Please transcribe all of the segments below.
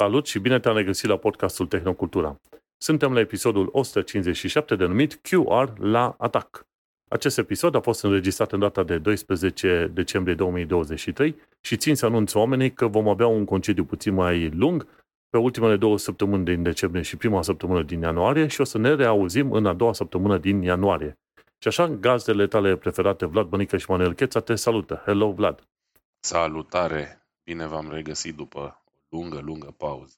Salut și bine te-am regăsit la podcastul Tehnocultura. Suntem la episodul 157 denumit QR la atac. Acest episod a fost înregistrat în data de 12 decembrie 2023 și țin să anunț oamenii că vom avea un concediu puțin mai lung pe ultimele două săptămâni din decembrie și prima săptămână din ianuarie și o să ne reauzim în a doua săptămână din ianuarie. Și așa, gazdele tale preferate, Vlad Bănică și Manuel Cheța, te salută. Hello, Vlad! Salutare! Bine v-am regăsit după lungă, lungă pauză.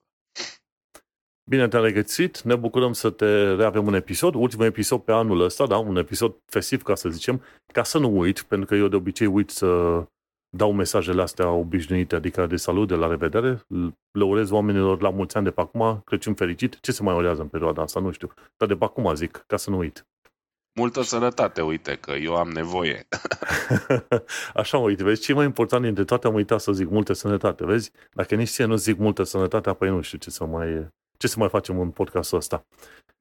Bine te-am regăsit, ne bucurăm să te reavem un episod, ultimul episod pe anul ăsta, da, un episod festiv, ca să zicem, ca să nu uit, pentru că eu de obicei uit să dau mesajele astea obișnuite, adică de salut, de la revedere, le urez oamenilor la mulți ani de pe acum, Crăciun fericit, ce se mai urează în perioada asta, nu știu, dar de pe acum zic, ca să nu uit. Multă sănătate, uite, că eu am nevoie. Așa, uite, vezi, ce mai important dintre toate am uitat să zic multă sănătate, vezi? Dacă nici ție nu zic multă sănătate, apoi nu știu ce să mai, ce să mai facem în podcastul ăsta.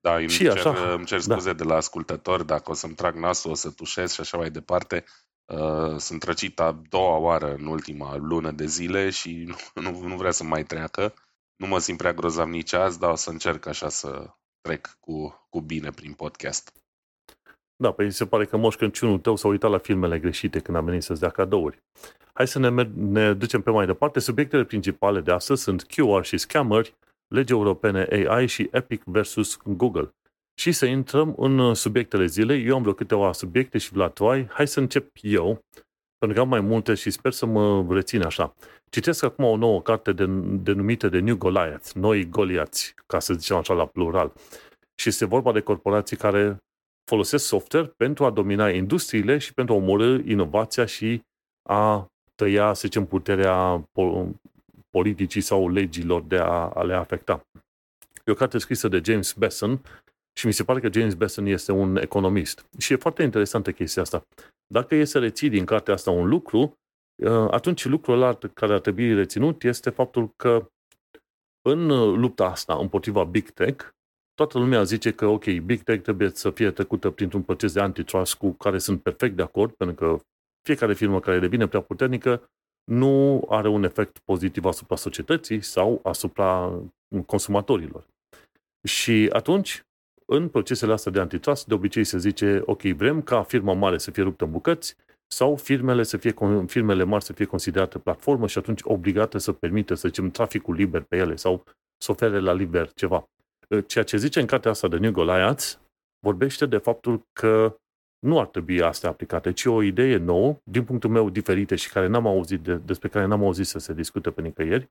Da, îmi, și cer, așa, îmi cer da. scuze da. de la ascultători dacă o să-mi trag nasul, o să tușesc și așa mai departe. Uh, sunt răcit a doua oară în ultima lună de zile și nu, nu, nu vrea să mai treacă. Nu mă simt prea grozav nici azi, dar o să încerc așa să trec cu, cu bine prin podcast. Da, păi se pare că Moș Crăciunul tău s-a uitat la filmele greșite când a venit să-ți dea cadouri. Hai să ne, ne ducem pe mai departe. Subiectele principale de astăzi sunt QR și scammeri, legi europene AI și Epic versus Google. Și să intrăm în subiectele zilei. Eu am vreo câteva subiecte și Vlad, tu ai. Hai să încep eu, pentru că am mai multe și sper să mă rețin așa. Citesc acum o nouă carte denumită de New Goliath, Noi Goliați, ca să zicem așa la plural. Și este vorba de corporații care folosesc software pentru a domina industriile și pentru a omorâ inovația și a tăia, să zicem, puterea politicii sau legilor de a, a le afecta. E o carte scrisă de James Besson și mi se pare că James Besson este un economist. Și e foarte interesantă chestia asta. Dacă e să reții din cartea asta un lucru, uh, atunci lucrul ăla care ar trebui reținut este faptul că în lupta asta împotriva Big Tech, toată lumea zice că, ok, Big Tech trebuie să fie trecută printr-un proces de antitrust cu care sunt perfect de acord, pentru că fiecare firmă care devine prea puternică nu are un efect pozitiv asupra societății sau asupra consumatorilor. Și atunci, în procesele astea de antitrust, de obicei se zice, ok, vrem ca firma mare să fie ruptă în bucăți sau firmele, să fie, firmele mari să fie considerate platformă și atunci obligate să permită, să zicem, traficul liber pe ele sau să ofere la liber ceva. Ceea ce zice în cartea asta de New Goliath vorbește de faptul că nu ar trebui astea aplicate, ci o idee nouă, din punctul meu diferită și care n-am auzit de, despre care n-am auzit să se discute pe nicăieri,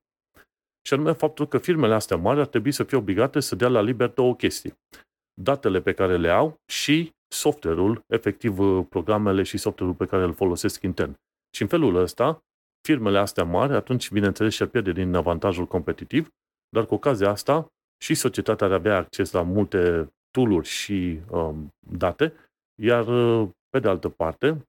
și anume faptul că firmele astea mari ar trebui să fie obligate să dea la liber două chestii. Datele pe care le au și software-ul, efectiv programele și software-ul pe care îl folosesc intern. Și în felul ăsta, firmele astea mari, atunci, bineînțeles, și-ar pierde din avantajul competitiv, dar cu ocazia asta, și societatea ar avea acces la multe tooluri și um, date, iar pe de altă parte,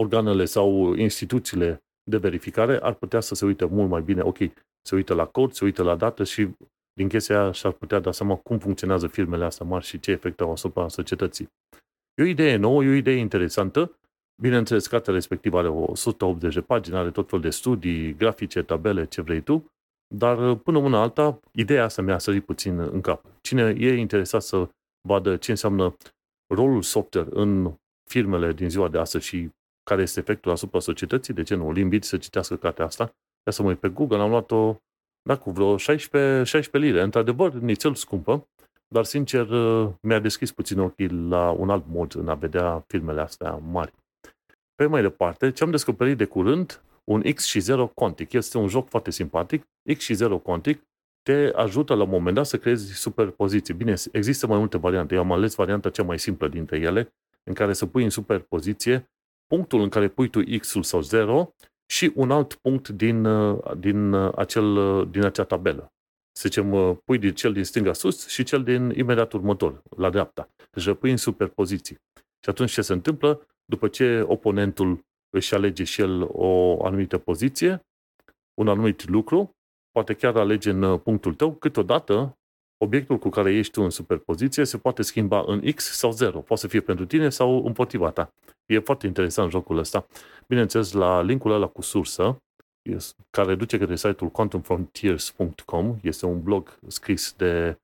organele sau instituțiile de verificare ar putea să se uite mult mai bine, ok, se uită la cod, se uită la date și din chestia aia și-ar putea da seama cum funcționează firmele astea mari și ce efect au asupra societății. E o idee nouă, e o idee interesantă. Bineînțeles, cartea respectivă are 180 de pagini, are tot felul de studii, grafice, tabele, ce vrei tu, dar până una alta, ideea asta mi-a sărit puțin în cap. Cine e interesat să vadă ce înseamnă rolul software în firmele din ziua de astăzi și care este efectul asupra societății, de ce nu? Îl invit să citească cartea asta. Ia să mă uit pe Google, am luat-o da, cu vreo 16, 16 lire. Într-adevăr, nițel scumpă, dar sincer mi-a deschis puțin ochii la un alt mod în a vedea filmele astea mari. Pe mai departe, ce am descoperit de curând, un X și 0 Quantic. Este un joc foarte simpatic. X și 0 Quantic te ajută la un moment dat să creezi superpoziții. Bine, există mai multe variante. Eu am ales varianta cea mai simplă dintre ele, în care să pui în superpoziție punctul în care pui tu X-ul sau 0 și un alt punct din, din, acel, din acea tabelă. Să zicem, pui din cel din stânga sus și cel din imediat următor, la dreapta. Deci pui în superpoziții. Și atunci ce se întâmplă? După ce oponentul își alege și el o anumită poziție, un anumit lucru, poate chiar alege în uh, punctul tău, câteodată obiectul cu care ești tu în superpoziție se poate schimba în X sau 0. Poate să fie pentru tine sau împotriva ta. E foarte interesant jocul ăsta. Bineînțeles, la linkul ăla cu sursă, care duce către site-ul quantumfrontiers.com. Este un blog scris de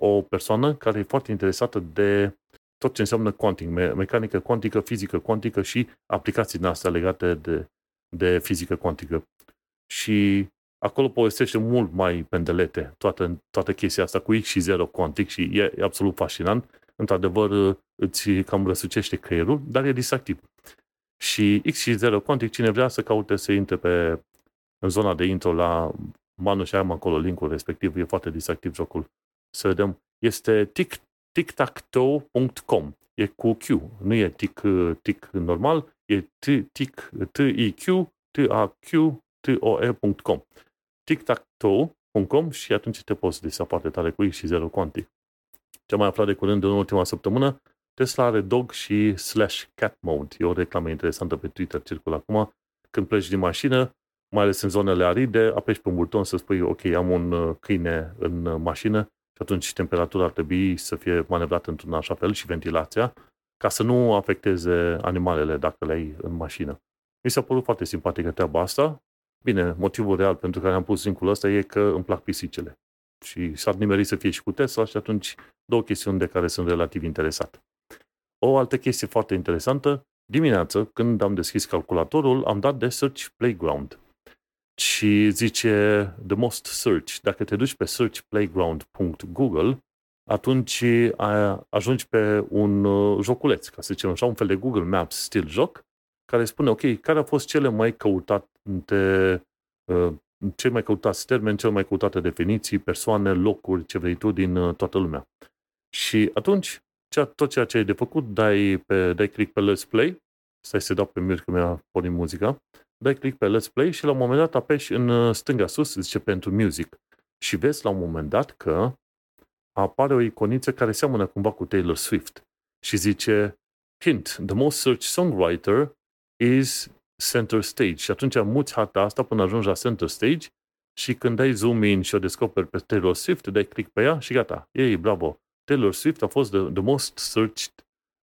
o persoană care e foarte interesată de tot ce înseamnă quantum, mecanică cuantică, fizică cuantică și aplicații din astea legate de, de fizică cuantică. Și acolo povestește mult mai pendelete toată, toată chestia asta cu X și 0 cuantic și e, e absolut fascinant. Într-adevăr, îți cam răsucește creierul, dar e distractiv. Și X și 0 Quantic, cine vrea să caute să intre pe, în zona de intro la Manu și am acolo linkul respectiv, e foarte distractiv jocul. Să vedem. Este tic, tictactoe.com. E cu Q, nu e tic, tic normal, e tic, t-i-q, t-a-q, t-o-e.com. tictactoe.com și atunci te poți să foarte tare cu X și 0 Quantic. Ce mai aflat de curând în ultima săptămână, Tesla are dog și slash cat mode. E o reclamă interesantă pe Twitter, circulă acum. Când pleci din mașină, mai ales în zonele aride, apeși pe un buton să spui, ok, am un uh, câine în uh, mașină și atunci temperatura ar trebui să fie manevrată într-un așa fel și ventilația, ca să nu afecteze animalele dacă le ai în mașină. Mi s-a părut foarte simpatică treaba asta. Bine, motivul real pentru care am pus linkul ăsta e că îmi plac pisicele. Și s-ar nimeri să fie și cu Tesla și atunci două chestiuni de care sunt relativ interesat. O altă chestie foarte interesantă, dimineață, când am deschis calculatorul, am dat de Search Playground. Și zice The Most Search. Dacă te duci pe searchplayground.google, atunci ajungi pe un uh, joculeț, ca să zicem așa, un fel de Google Maps stil joc, care spune, ok, care au fost cele mai căutate, uh, cei mai căutați termeni, cele mai căutate definiții, persoane, locuri, ce vrei tu din uh, toată lumea. Și atunci tot ceea ce ai de făcut, dai, pe, dai click pe Let's Play, stai să dau pe mute că mi-a pornit muzica, dai click pe Let's Play și la un moment dat apeși în uh, stânga sus, zice pentru music. Și vezi la un moment dat că apare o iconiță care seamănă cumva cu Taylor Swift și zice hint, the most searched songwriter is center stage. Și atunci muți harta asta până ajungi la center stage și când dai zoom in și o descoperi pe Taylor Swift, dai click pe ea și gata. Ei, bravo! Taylor Swift a fost the, the most searched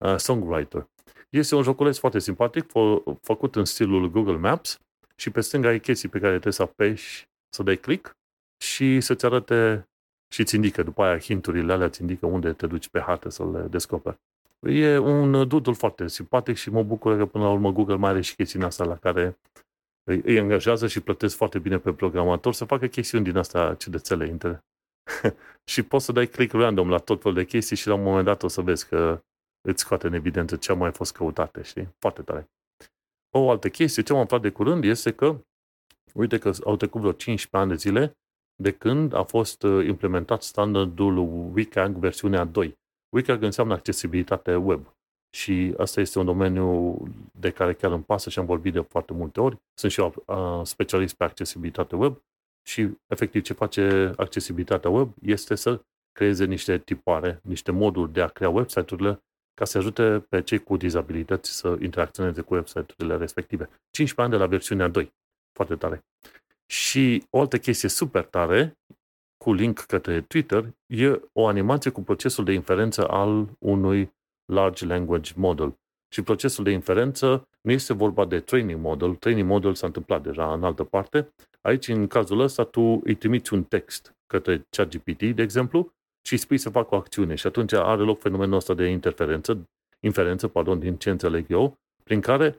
uh, songwriter. Este un joculeț foarte simpatic, fă, făcut în stilul Google Maps și pe stânga ai chestii pe care trebuie să apeși, să dai click și să-ți arate și îți indică, după aia hinturile alea îți indică unde te duci pe hartă să le descoperi. E un doodle foarte simpatic și mă bucur că până la urmă Google mai are și chestiunea asta la care îi, îi angajează și plătesc foarte bine pe programator să facă chestiuni din asta ciudățele și poți să dai click random la tot felul de chestii și la un moment dat o să vezi că îți scoate în evidență ce mai fost căutate, știi? Foarte tare. O altă chestie, ce am aflat de curând este că, uite că au trecut vreo 15 ani de zile de când a fost uh, implementat standardul WCAG versiunea 2. WCAG înseamnă accesibilitate web. Și asta este un domeniu de care chiar îmi pasă și am vorbit de foarte multe ori. Sunt și eu uh, specialist pe accesibilitate web și, efectiv, ce face accesibilitatea web este să creeze niște tipare, niște moduri de a crea website-urile ca să ajute pe cei cu dizabilități să interacționeze cu website-urile respective. 15 ani de la versiunea 2. Foarte tare. Și o altă chestie super tare, cu link către Twitter, e o animație cu procesul de inferență al unui large language model. Și procesul de inferență nu este vorba de training model. Training model s-a întâmplat deja în altă parte. Aici, în cazul ăsta, tu îi trimiți un text către ChatGPT, de exemplu, și îi spui să facă o acțiune. Și atunci are loc fenomenul ăsta de interferență, inferență, pardon, din ce înțeleg eu, prin care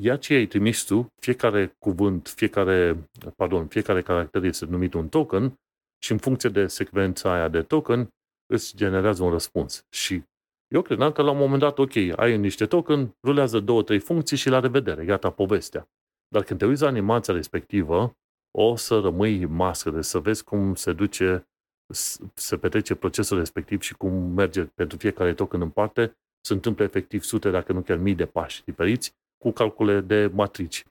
ia ce ai trimis tu, fiecare cuvânt, fiecare, pardon, fiecare caracter este numit un token și în funcție de secvența aia de token îți generează un răspuns. Și eu credeam că la un moment dat, ok, ai niște token, rulează două, trei funcții și la revedere, gata povestea. Dar când te uiți la animația respectivă, o să rămâi mască, de să vezi cum se duce, se petrece procesul respectiv și cum merge pentru fiecare token în parte, se întâmplă efectiv sute, dacă nu chiar mii de pași diferiți, cu calcule de matrici.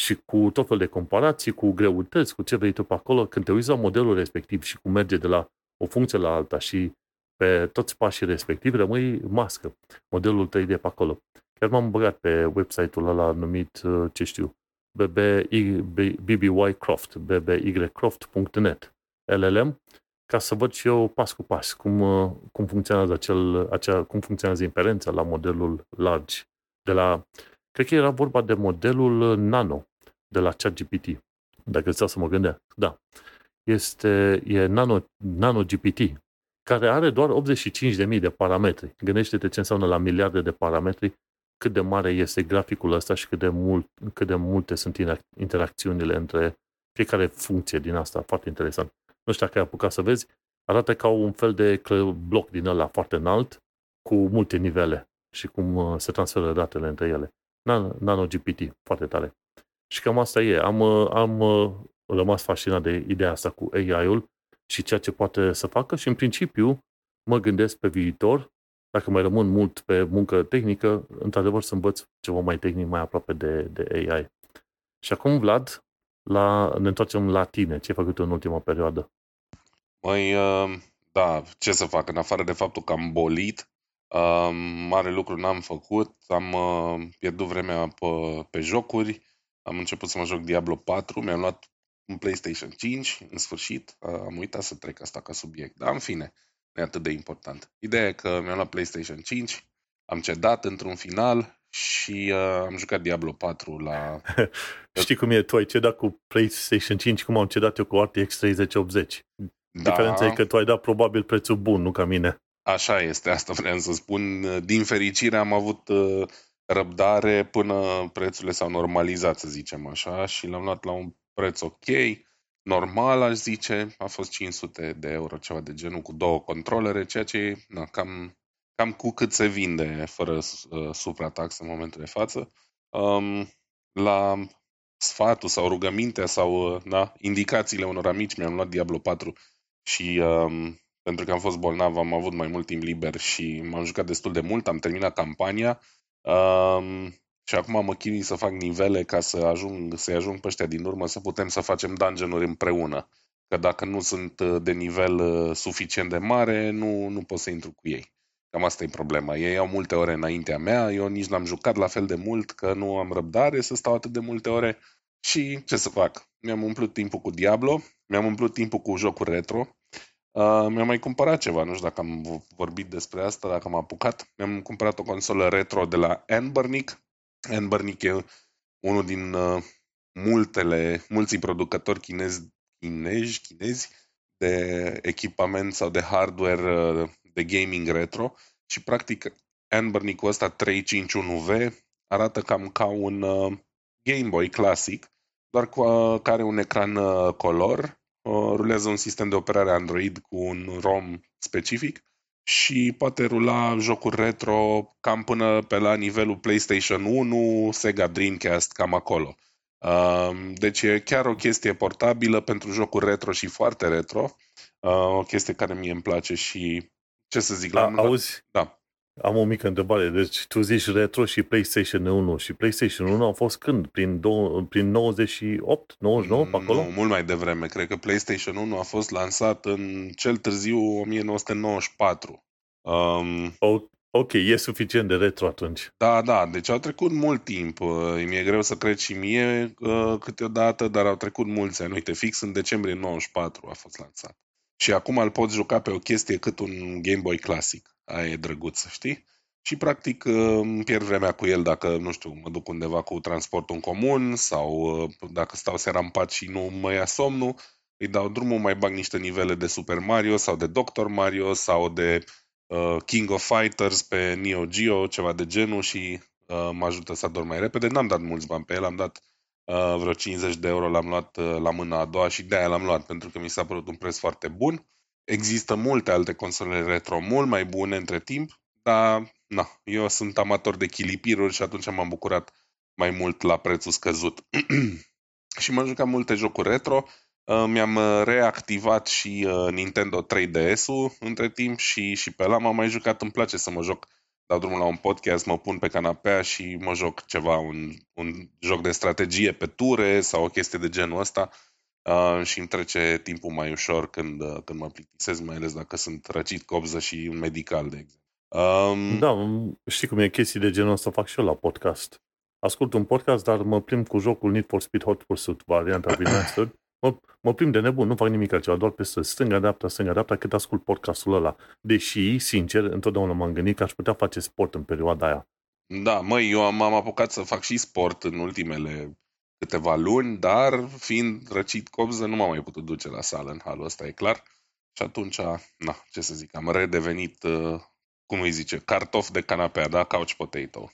Și cu tot fel de comparații, cu greutăți, cu ce vrei tu pe acolo, când te uiți la modelul respectiv și cum merge de la o funcție la alta și pe toți pașii respectivi rămâi mască, modelul 3D pe acolo. Chiar m-am băgat pe website-ul ăla numit, uh, ce știu, bbycroft, bbycroft.net, LLM, ca să văd și eu pas cu pas cum, uh, cum funcționează acel, acea, cum funcționează inferența la modelul large de la, cred că era vorba de modelul nano de la ChatGPT. dacă ți să mă gândesc, da. Este, e Nano, Nano GPT, care are doar 85.000 de parametri. Gândește-te ce înseamnă la miliarde de parametri, cât de mare este graficul ăsta și cât de, mult, cât de multe sunt interacțiunile între fiecare funcție din asta. Foarte interesant. Nu știu dacă ai apucat să vezi, arată ca un fel de bloc din ăla foarte înalt, cu multe nivele și cum uh, se transferă datele între ele. Nano GPT, foarte tare. Și cam asta e. Am, uh, am uh, rămas fascinat de ideea asta cu AI-ul și ceea ce poate să facă și în principiu mă gândesc pe viitor, dacă mai rămân mult pe muncă tehnică, într-adevăr să învăț ceva mai tehnic, mai aproape de, de AI. Și acum, Vlad, la, ne întoarcem la tine. Ce ai făcut în ultima perioadă? Mai, uh, da, ce să fac? În afară de faptul că am bolit, uh, mare lucru n-am făcut, am uh, pierdut vremea pe, pe jocuri, am început să mă joc Diablo 4, mi-am luat un PlayStation 5, în sfârșit, uh, am uitat să trec asta ca subiect, dar în fine, nu e atât de important. Ideea e că mi-am luat PlayStation 5, am cedat într-un final și uh, am jucat Diablo 4 la... Știi cum e, tu ai cedat cu PlayStation 5 cum am cedat eu cu RTX 3080. Da. Diferența e că tu ai dat probabil prețul bun, nu ca mine. Așa este, asta vreau să spun. Din fericire am avut uh, răbdare până prețurile s-au normalizat, să zicem așa, și l-am luat la un preț ok, normal, aș zice, a fost 500 de euro, ceva de genul, cu două controlere, ceea ce na, cam, cam cu cât se vinde fără uh, supratax în momentul de față. Um, la sfatul sau rugămintea sau uh, da, indicațiile unor amici mi-am luat Diablo 4 și um, pentru că am fost bolnav am avut mai mult timp liber și m-am jucat destul de mult, am terminat campania um, și acum mă chinui să fac nivele ca să ajung, să-i ajung pe ăștia din urmă să putem să facem dungeon-uri împreună. Că dacă nu sunt uh, de nivel uh, suficient de mare, nu, nu pot să intru cu ei. Cam asta e problema. Ei au multe ore înaintea mea, eu nici n-am jucat la fel de mult, că nu am răbdare să stau atât de multe ore. Și ce să fac? Mi-am umplut timpul cu Diablo, mi-am umplut timpul cu jocuri retro, uh, mi-am mai cumpărat ceva, nu știu dacă am vorbit despre asta, dacă am apucat. Mi-am cumpărat o consolă retro de la Anbernic, Anbernic e unul din uh, multele, mulți producători chinezi, chinezi, chinezi de echipament sau de hardware uh, de gaming retro și practic Anbernic-ul ăsta 351V arată cam ca un uh, Game Boy clasic, doar cu, uh, care un ecran uh, color, uh, rulează un sistem de operare Android cu un ROM specific și poate rula jocuri retro cam până pe la nivelul PlayStation 1, Sega Dreamcast, cam acolo. Um, deci e chiar o chestie portabilă pentru jocuri retro și foarte retro. Uh, o chestie care mie îmi place și ce să zic, la A, auzi? Da. Am o mică întrebare. Deci tu zici retro și PlayStation 1 și PlayStation 1 a fost când? Prin, două, prin 98, 99 pe acolo? Nu, mult mai devreme. Cred că PlayStation 1 a fost lansat în cel târziu 1994. Um, o, ok, e suficient de retro atunci. Da, da, deci au trecut mult timp. Uh, mi-e greu să cred și mie uh, câteodată, dar au trecut mulți ani. Uite, fix în decembrie 94 a fost lansat. Și acum îl poți juca pe o chestie cât un Game Boy Classic. Aia e drăguț, știi? Și practic uh, îmi pierd vremea cu el dacă, nu știu, mă duc undeva cu transportul în comun sau uh, dacă stau seara în pat și nu mă ia somnul, îi dau drumul, mai bag niște nivele de Super Mario sau de Doctor Mario sau de uh, King of Fighters pe Neo Geo, ceva de genul și uh, mă ajută să adorm mai repede. N-am dat mulți bani pe el, am dat uh, vreo 50 de euro, l-am luat uh, la mâna a doua și de-aia l-am luat pentru că mi s-a părut un preț foarte bun. Există multe alte console retro mult mai bune între timp, dar na, eu sunt amator de chilipiruri și atunci m-am bucurat mai mult la prețul scăzut. și m-am jucat multe jocuri retro. Uh, mi-am uh, reactivat și uh, Nintendo 3DS-ul între timp și, și pe la m-am mai jucat. Îmi place să mă joc, dau drumul la un podcast, mă pun pe canapea și mă joc ceva, un, un joc de strategie pe ture sau o chestie de genul ăsta uh, și îmi trece timpul mai ușor când, uh, când mă plictisesc, mai ales dacă sunt răcit copză și un medical, de exemplu. Um, da, știi cum e chestii de genul ăsta fac și eu la podcast. Ascult un podcast, dar mă plimb cu jocul Need for Speed Hot Pursuit, varianta remastered. Mă, mă plimb de nebun, nu fac nimic altceva, doar pe stânga-dreapta, stânga-dreapta, cât ascult podcastul ăla. Deși, sincer, întotdeauna m-am gândit că aș putea face sport în perioada aia. Da, măi, eu am, am apucat să fac și sport în ultimele câteva luni, dar fiind răcit copză, nu m-am mai putut duce la sală în halul ăsta, e clar. Și atunci, na, ce să zic, am redevenit, uh, cum îi zice, cartof de canapea, da? Couch potato.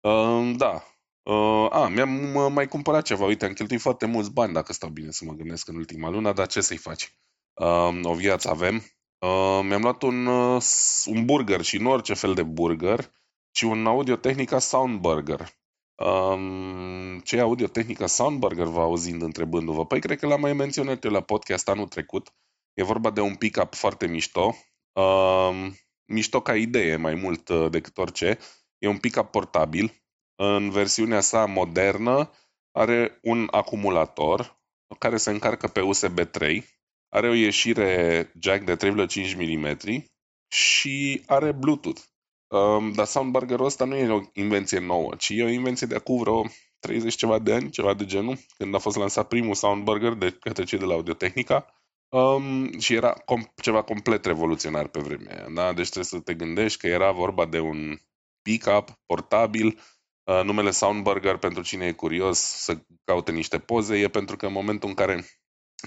Uh, da. Uh, a, mi-am uh, mai cumpărat ceva. Uite, am cheltuit foarte mulți bani, dacă stau bine să mă gândesc în ultima lună, dar ce să-i faci? Uh, o viață avem. Uh, mi-am luat un, uh, un burger și nu orice fel de burger, ci un Audio-Technica Soundburger. Um, ce e Audio-Technica Soundburger vă auzind întrebându-vă? Păi cred că l-am mai menționat eu la podcast anul trecut. E vorba de un pick-up foarte mișto. Um, mișto ca idee mai mult uh, decât orice. E un pick-up portabil. În versiunea sa modernă are un acumulator care se încarcă pe USB 3 are o ieșire jack de 3,5 mm și are Bluetooth. Um, dar soundburger-ul ăsta nu e o invenție nouă, ci e o invenție de acum vreo 30 ceva de ani, ceva de genul, când a fost lansat primul soundburger de către cei de la Audio-Technica. Um, și era com- ceva complet revoluționar pe vremea aia. Da? Deci trebuie să te gândești că era vorba de un pick-up portabil. Uh, numele Soundburger, pentru cine e curios să caute niște poze, e pentru că în momentul în care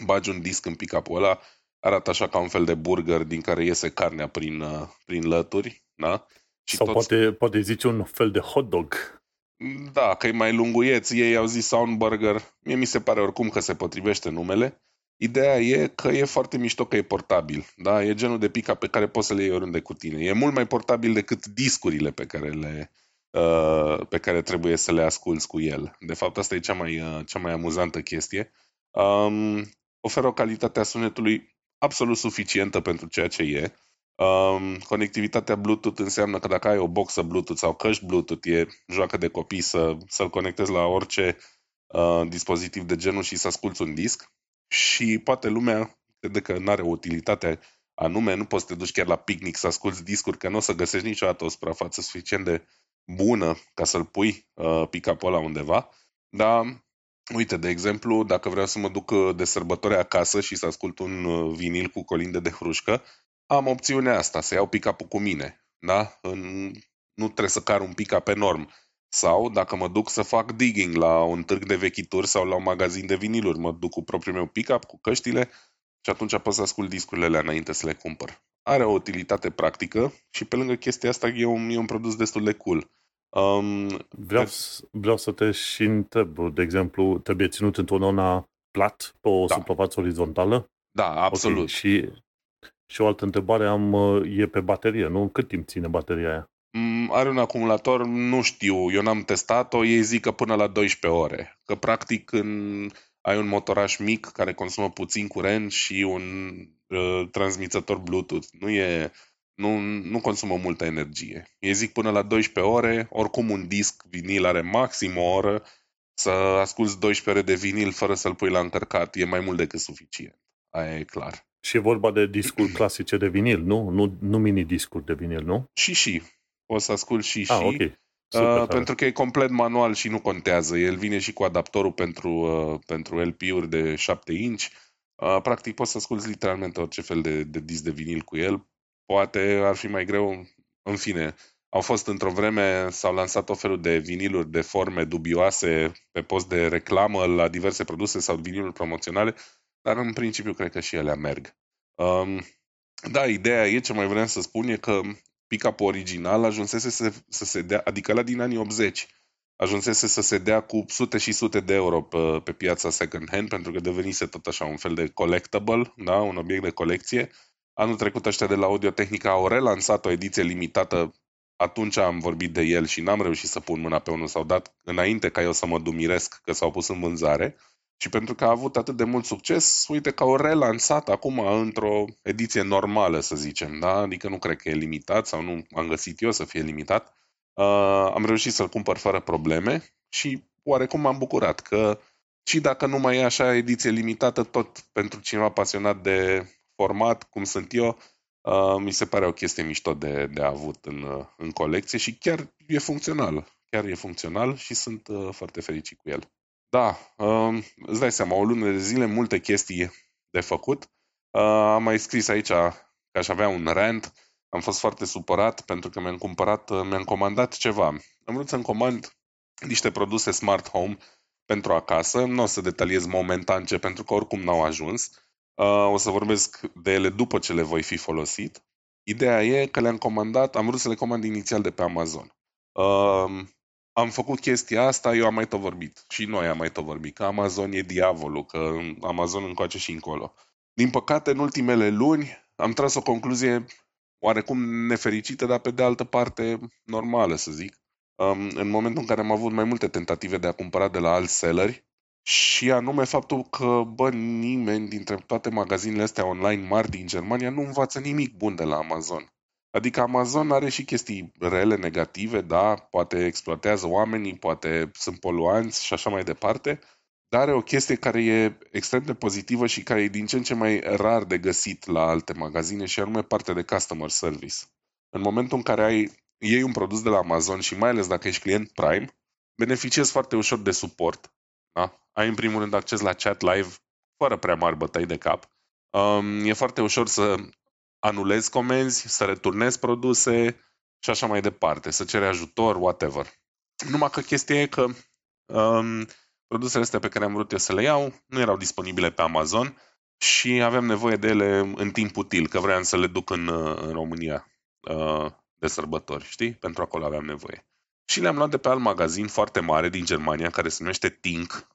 bagi un disc în pick-up-ul ăla, arată așa ca un fel de burger din care iese carnea prin, uh, prin lături, da? Și Sau toți... poate, poate zice un fel de hot dog. Da, că e mai lunguieț, ei au zis sound burger. Mie mi se pare oricum că se potrivește numele. Ideea e că e foarte mișto că e portabil. Da? E genul de pica pe care poți să le iei oriunde cu tine. E mult mai portabil decât discurile pe care le, uh, pe care trebuie să le asculți cu el. De fapt, asta e cea mai, uh, cea mai amuzantă chestie. Um, oferă o calitate a sunetului absolut suficientă pentru ceea ce e. Um, conectivitatea Bluetooth înseamnă că dacă ai o boxă Bluetooth sau căști Bluetooth, e joacă de copii să, să-l conectezi la orice uh, dispozitiv de genul și să asculți un disc. Și poate lumea crede că nu are o utilitate anume, nu poți să te duci chiar la picnic să asculți discuri, că nu o să găsești niciodată o suprafață suficient de bună ca să-l pui uh, pick-up-ul ăla undeva, dar Uite, de exemplu, dacă vreau să mă duc uh, de sărbători acasă și să ascult un uh, vinil cu colinde de hrușcă, am opțiunea asta, să iau pick cu mine. Da? În... Nu trebuie să car un pick-up enorm. Sau, dacă mă duc să fac digging la un târg de vechituri sau la un magazin de viniluri, mă duc cu propriul meu pick-up, cu căștile și atunci pot să ascult discurile alea înainte să le cumpăr. Are o utilitate practică și pe lângă chestia asta e un, e un produs destul de cool. Um, vreau, de... vreau să te și întreb, de exemplu, trebuie ținut întotdeauna plat pe o da. suprafață orizontală? Da, absolut. Okay. Și, și o altă întrebare am, e pe baterie, nu? Cât timp ține bateria aia? Mm, are un acumulator, nu știu, eu n-am testat-o, ei zic că până la 12 ore. Că practic în, ai un motoraș mic care consumă puțin curent și un uh, transmițător Bluetooth. Nu e nu, nu consumă multă energie. Ei zic până la 12 ore, oricum un disc vinil are maxim o oră, să asculți 12 ore de vinil fără să-l pui la încărcat e mai mult decât suficient. Aia e clar. Și e vorba de discuri clasice de vinil, nu? Nu, nu mini-discuri de vinil, nu? Și și. O să ascult și ah, și. Okay. Super, uh, pentru că e complet manual și nu contează. El vine și cu adaptorul pentru, uh, pentru LP-uri de 7 inch. Uh, practic poți să asculti literalmente orice fel de, de disc de vinil cu el poate ar fi mai greu, în fine, au fost într-o vreme, s-au lansat o felul de viniluri de forme dubioase pe post de reclamă la diverse produse sau viniluri promoționale, dar în principiu cred că și ele merg. Um, da, ideea e, ce mai vreau să spun, e că pick-up original ajunsese să, să se dea, adică la din anii 80, ajunsese să se dea cu sute și sute de euro pe, pe piața second hand, pentru că devenise tot așa un fel de collectible, da? un obiect de colecție Anul trecut ăștia de la Audio Technica au relansat o ediție limitată. Atunci am vorbit de el și n-am reușit să pun mâna pe unul. S-au dat înainte ca eu să mă dumiresc că s-au pus în vânzare. Și pentru că a avut atât de mult succes, uite că au relansat acum într-o ediție normală, să zicem. Da? Adică nu cred că e limitat sau nu am găsit eu să fie limitat. Uh, am reușit să-l cumpăr fără probleme și oarecum m-am bucurat că și dacă nu mai e așa ediție limitată, tot pentru cineva pasionat de format, cum sunt eu, uh, mi se pare o chestie mișto de, de avut în, uh, în colecție și chiar e funcțional. Chiar e funcțional și sunt uh, foarte fericit cu el. Da, uh, îți dai seama, o lună de zile, multe chestii de făcut. Uh, am mai scris aici că aș avea un rant. Am fost foarte supărat pentru că mi-am cumpărat, uh, mi-am comandat ceva. Am vrut să-mi comand niște produse smart home pentru acasă. Nu o să detaliez momentan ce, pentru că oricum n-au ajuns. Uh, o să vorbesc de ele după ce le voi fi folosit. Ideea e că le-am comandat, am vrut să le comand inițial de pe Amazon. Uh, am făcut chestia asta, eu am mai tot vorbit. Și noi am mai tot vorbit, că Amazon e diavolul, că Amazon încoace și încolo. Din păcate, în ultimele luni am tras o concluzie oarecum nefericită, dar pe de altă parte normală, să zic. Um, în momentul în care am avut mai multe tentative de a cumpăra de la alți selleri, și anume faptul că, bă, nimeni dintre toate magazinele astea online mari din Germania nu învață nimic bun de la Amazon. Adică Amazon are și chestii rele, negative, da, poate exploatează oamenii, poate sunt poluanți și așa mai departe, dar are o chestie care e extrem de pozitivă și care e din ce în ce mai rar de găsit la alte magazine și anume parte de customer service. În momentul în care ai, iei un produs de la Amazon și mai ales dacă ești client Prime, beneficiezi foarte ușor de suport. Da? Ai în primul rând acces la chat live fără prea mari bătăi de cap. Um, e foarte ușor să anulezi comenzi, să returnezi produse și așa mai departe, să ceri ajutor, whatever. Numai că chestia e că um, produsele astea pe care am vrut eu să le iau nu erau disponibile pe Amazon și aveam nevoie de ele în timp util, că vreau să le duc în, în România uh, de sărbători, știi? Pentru acolo aveam nevoie. Și le-am luat de pe alt magazin foarte mare din Germania, care se numește Tink,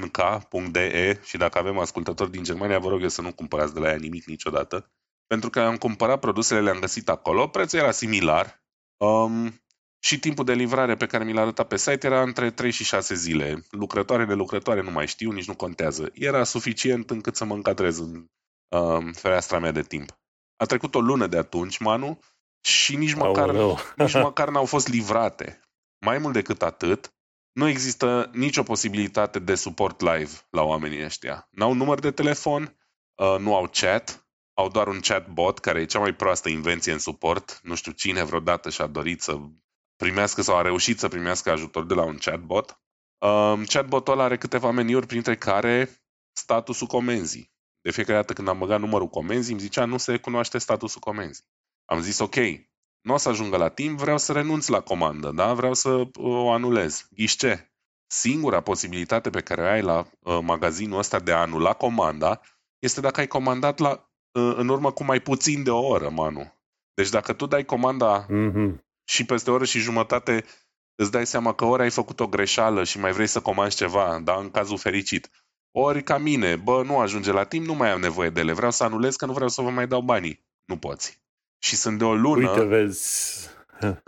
nk.de și dacă avem ascultători din Germania, vă rog eu să nu cumpărați de la ea nimic niciodată. Pentru că am cumpărat produsele, le-am găsit acolo, prețul era similar um, și timpul de livrare pe care mi l-a arătat pe site era între 3 și 6 zile. Lucrătoare de lucrătoare nu mai știu, nici nu contează. Era suficient încât să mă încadrez în um, fereastra mea de timp. A trecut o lună de atunci, Manu, și nici măcar, oh, nici măcar n-au fost livrate. Mai mult decât atât, nu există nicio posibilitate de suport live la oamenii ăștia. N-au număr de telefon, uh, nu au chat, au doar un chatbot care e cea mai proastă invenție în suport. Nu știu cine vreodată și-a dorit să primească sau a reușit să primească ajutor de la un chatbot. Um, chatbotul ăla are câteva meniuri, printre care statusul comenzii. De fiecare dată când am băgat numărul comenzii, îmi zicea nu se cunoaște statusul comenzii. Am zis ok, nu o să ajungă la timp, vreau să renunț la comandă, da? vreau să o anulez. Ghiște, singura posibilitate pe care o ai la uh, magazinul ăsta de a anula comanda este dacă ai comandat la, uh, în urmă cu mai puțin de o oră, Manu. Deci dacă tu dai comanda mm-hmm. și peste o oră și jumătate îți dai seama că ori ai făcut o greșeală și mai vrei să comanzi ceva, da, în cazul fericit, ori ca mine, bă, nu ajunge la timp, nu mai am nevoie de ele, vreau să anulez că nu vreau să vă mai dau banii. Nu poți și sunt de o lună... Uite, vezi...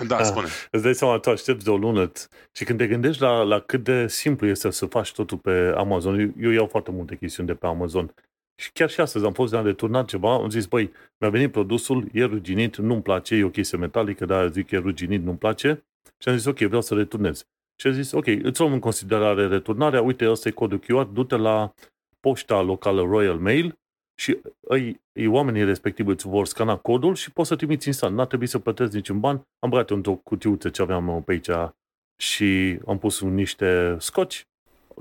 Da, spune. Îți dai seama, tu aștepți de o lună și când te gândești la, la cât de simplu este să faci totul pe Amazon, eu, eu iau foarte multe chestiuni de pe Amazon și chiar și astăzi am fost de a deturnat ceva, am zis, băi, mi-a venit produsul, e ruginit, nu-mi place, e o chestie metalică, dar zic e ruginit, nu-mi place și am zis, ok, vreau să returnez. Și am zis, ok, îți luăm în considerare returnarea, uite, ăsta e codul QR, du-te la poșta locală Royal Mail și îi, îi oamenii respectivi îți vor scana codul și poți să trimiți instant. N-a trebuit să plătesc niciun ban. Am băgat într-o cutiuță ce aveam pe aici și am pus niște scoci.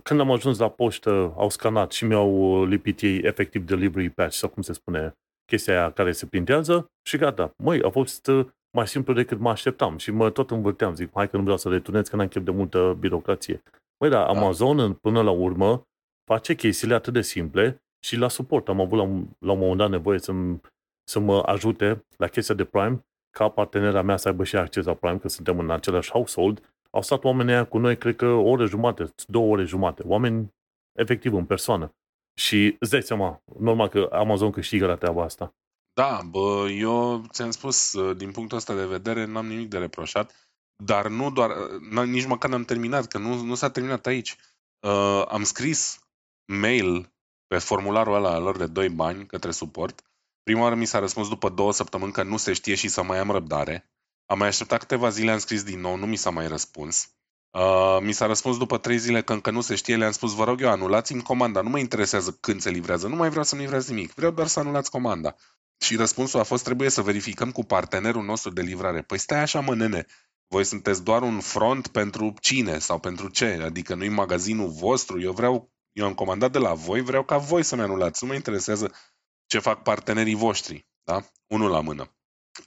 Când am ajuns la poștă, au scanat și mi-au lipit ei efectiv delivery patch, sau cum se spune, chestia aia care se printează și gata. Măi, a fost uh, mai simplu decât mă așteptam și mă tot învârteam. Zic, hai că nu vreau să returnez, că n-am chef de multă birocrație. Măi, dar da. Amazon, până la urmă, face chestiile atât de simple și la suport. Am avut la un, la un moment dat nevoie să, să mă ajute la chestia de Prime, ca partenera mea să aibă și acces la Prime, că suntem în același household. Au stat oamenii aia cu noi, cred că o oră jumate, două ore jumate. Oameni efectiv în persoană. Și îți dai seama, normal că Amazon câștigă la treaba asta. Da, bă, eu ți-am spus, din punctul ăsta de vedere, n-am nimic de reproșat, dar nu doar, nici măcar n-am terminat, că nu, nu s-a terminat aici. Uh, am scris mail pe formularul ăla lor de 2 bani către suport. Prima oară mi s-a răspuns după două săptămâni că nu se știe și să mai am răbdare. Am mai așteptat câteva zile, am scris din nou, nu mi s-a mai răspuns. Uh, mi s-a răspuns după trei zile că încă nu se știe, le-am spus, vă rog eu, anulați-mi comanda, nu mă interesează când se livrează, nu mai vreau să-mi livrați nimic, vreau doar să anulați comanda. Și răspunsul a fost, trebuie să verificăm cu partenerul nostru de livrare. Păi stai așa, mă, nene, voi sunteți doar un front pentru cine sau pentru ce? Adică nu-i magazinul vostru, eu vreau eu am comandat de la voi, vreau ca voi să-mi anulați. Nu mă interesează ce fac partenerii voștri. Da? Unul la mână.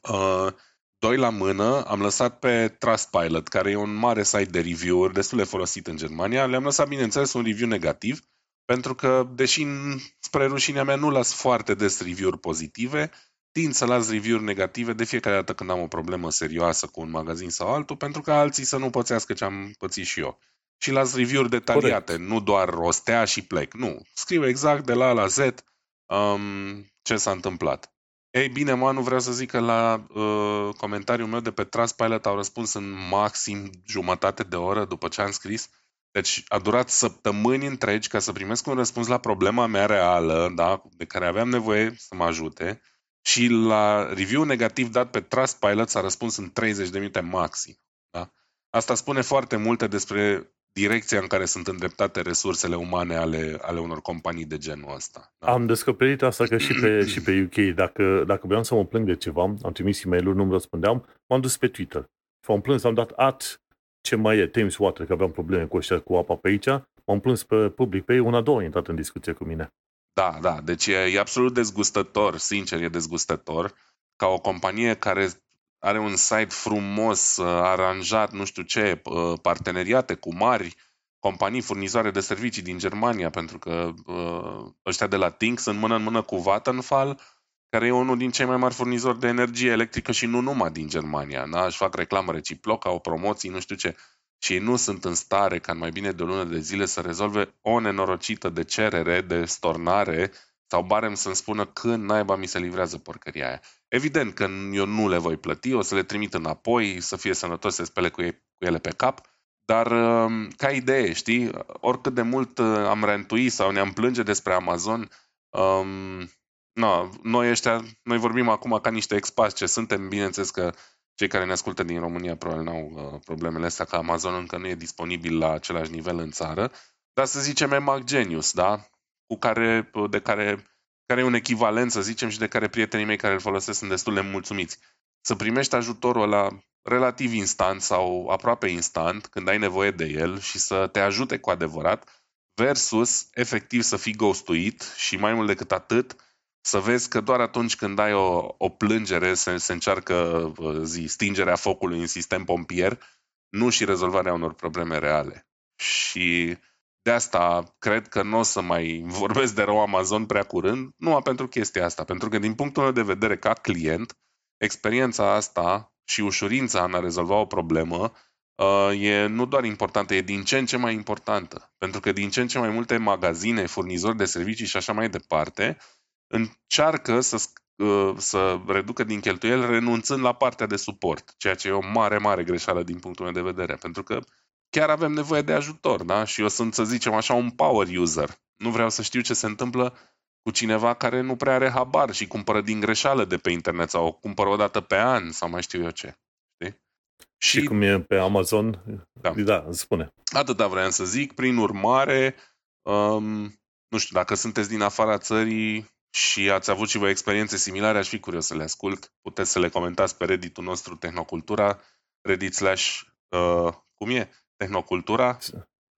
Uh, doi la mână, am lăsat pe Trustpilot, care e un mare site de review-uri destul de folosit în Germania, le-am lăsat, bineînțeles, un review negativ, pentru că, deși spre rușinea mea nu las foarte des review-uri pozitive, tind să las review-uri negative de fiecare dată când am o problemă serioasă cu un magazin sau altul, pentru că alții să nu pățească ce am pățit și eu. Și las review-uri detaliate, Corect. nu doar o stea și plec. Nu, scriu exact de la A la Z um, ce s-a întâmplat. Ei bine, mă, nu vreau să zic că la uh, comentariul meu de pe Trustpilot au răspuns în maxim jumătate de oră după ce am scris. Deci a durat săptămâni întregi ca să primesc un răspuns la problema mea reală, da, de care aveam nevoie să mă ajute. Și la review negativ dat pe Trustpilot s-a răspuns în 30 de minute maxim. Da? Asta spune foarte multe despre direcția în care sunt îndreptate resursele umane ale, ale unor companii de genul ăsta. Da? Am descoperit asta că și pe, și pe UK, dacă, dacă vreau să mă plâng de ceva, am trimis e mail nu-mi răspundeam, m-am dus pe Twitter. Și m-am plâns, am dat at ce mai e, Thames Water, că aveam probleme cu ăștia cu apa pe aici, m-am plâns pe public pe ei, una, două a intrat în discuție cu mine. Da, da, deci e, e absolut dezgustător, sincer, e dezgustător ca o companie care are un site frumos, uh, aranjat, nu știu ce, uh, parteneriate cu mari companii furnizoare de servicii din Germania, pentru că uh, ăștia de la Tink sunt mână în mână cu Vattenfall, care e unul din cei mai mari furnizori de energie electrică și nu numai din Germania. Da? Își fac reclamă reciprocă, au promoții, nu știu ce. Și ei nu sunt în stare, ca în mai bine de o lună de zile, să rezolve o nenorocită de cerere, de stornare sau barem să-mi spună când naiba mi se livrează porcăria aia. Evident că eu nu le voi plăti, o să le trimit înapoi, să fie sănătos, să spele cu, ei, cu ele pe cap, dar um, ca idee, știi, oricât de mult uh, am rentui sau ne-am plânge despre Amazon, um, no, noi ăștia, noi vorbim acum ca niște expați ce suntem, bineînțeles că cei care ne ascultă din România probabil nu au uh, problemele astea, că Amazon încă nu e disponibil la același nivel în țară, dar să zicem Emac Genius, da? Cu care, de care care e un echivalent, să zicem, și de care prietenii mei care îl folosesc sunt destul de mulțumiți. Să primești ajutorul ăla relativ instant sau aproape instant, când ai nevoie de el și să te ajute cu adevărat, versus efectiv să fii ghostuit și mai mult decât atât, să vezi că doar atunci când ai o, o plângere se, se încearcă zi, stingerea focului în sistem pompier, nu și rezolvarea unor probleme reale. Și de asta cred că nu o să mai vorbesc de rău Amazon prea curând, numai pentru chestia asta. Pentru că din punctul meu de vedere ca client, experiența asta și ușurința în a rezolva o problemă uh, e nu doar importantă, e din ce în ce mai importantă. Pentru că din ce în ce mai multe magazine, furnizori de servicii și așa mai departe încearcă să, uh, să reducă din cheltuieli renunțând la partea de suport, ceea ce e o mare, mare greșeală din punctul meu de vedere. Pentru că chiar avem nevoie de ajutor, da? Și eu sunt, să zicem așa, un power user. Nu vreau să știu ce se întâmplă cu cineva care nu prea are habar și cumpără din greșeală de pe internet sau o cumpără o dată pe an sau mai știu eu ce. Știi? Și, și cum e pe Amazon, da, da spune. Atâta vreau să zic. Prin urmare, um, nu știu, dacă sunteți din afara țării și ați avut și voi experiențe similare, aș fi curios să le ascult. Puteți să le comentați pe Reddit-ul nostru Tehnocultura, Reddit slash, uh, cum e? Tehnocultura?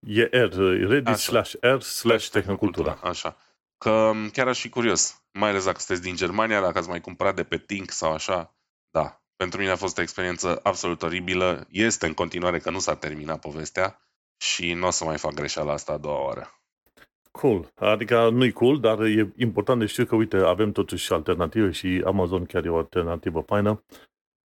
E R, Reddit Așa. slash R slash Tehnocultura. Așa. Că um, chiar aș fi curios, mai ales dacă sunteți din Germania, dacă ați mai cumpărat de pe Tink sau așa, da. Pentru mine a fost o experiență absolut oribilă. Este în continuare că nu s-a terminat povestea și nu o să mai fac greșeala asta a doua oară. Cool. Adică nu-i cool, dar e important de știu că, uite, avem totuși alternative și Amazon chiar e o alternativă faină.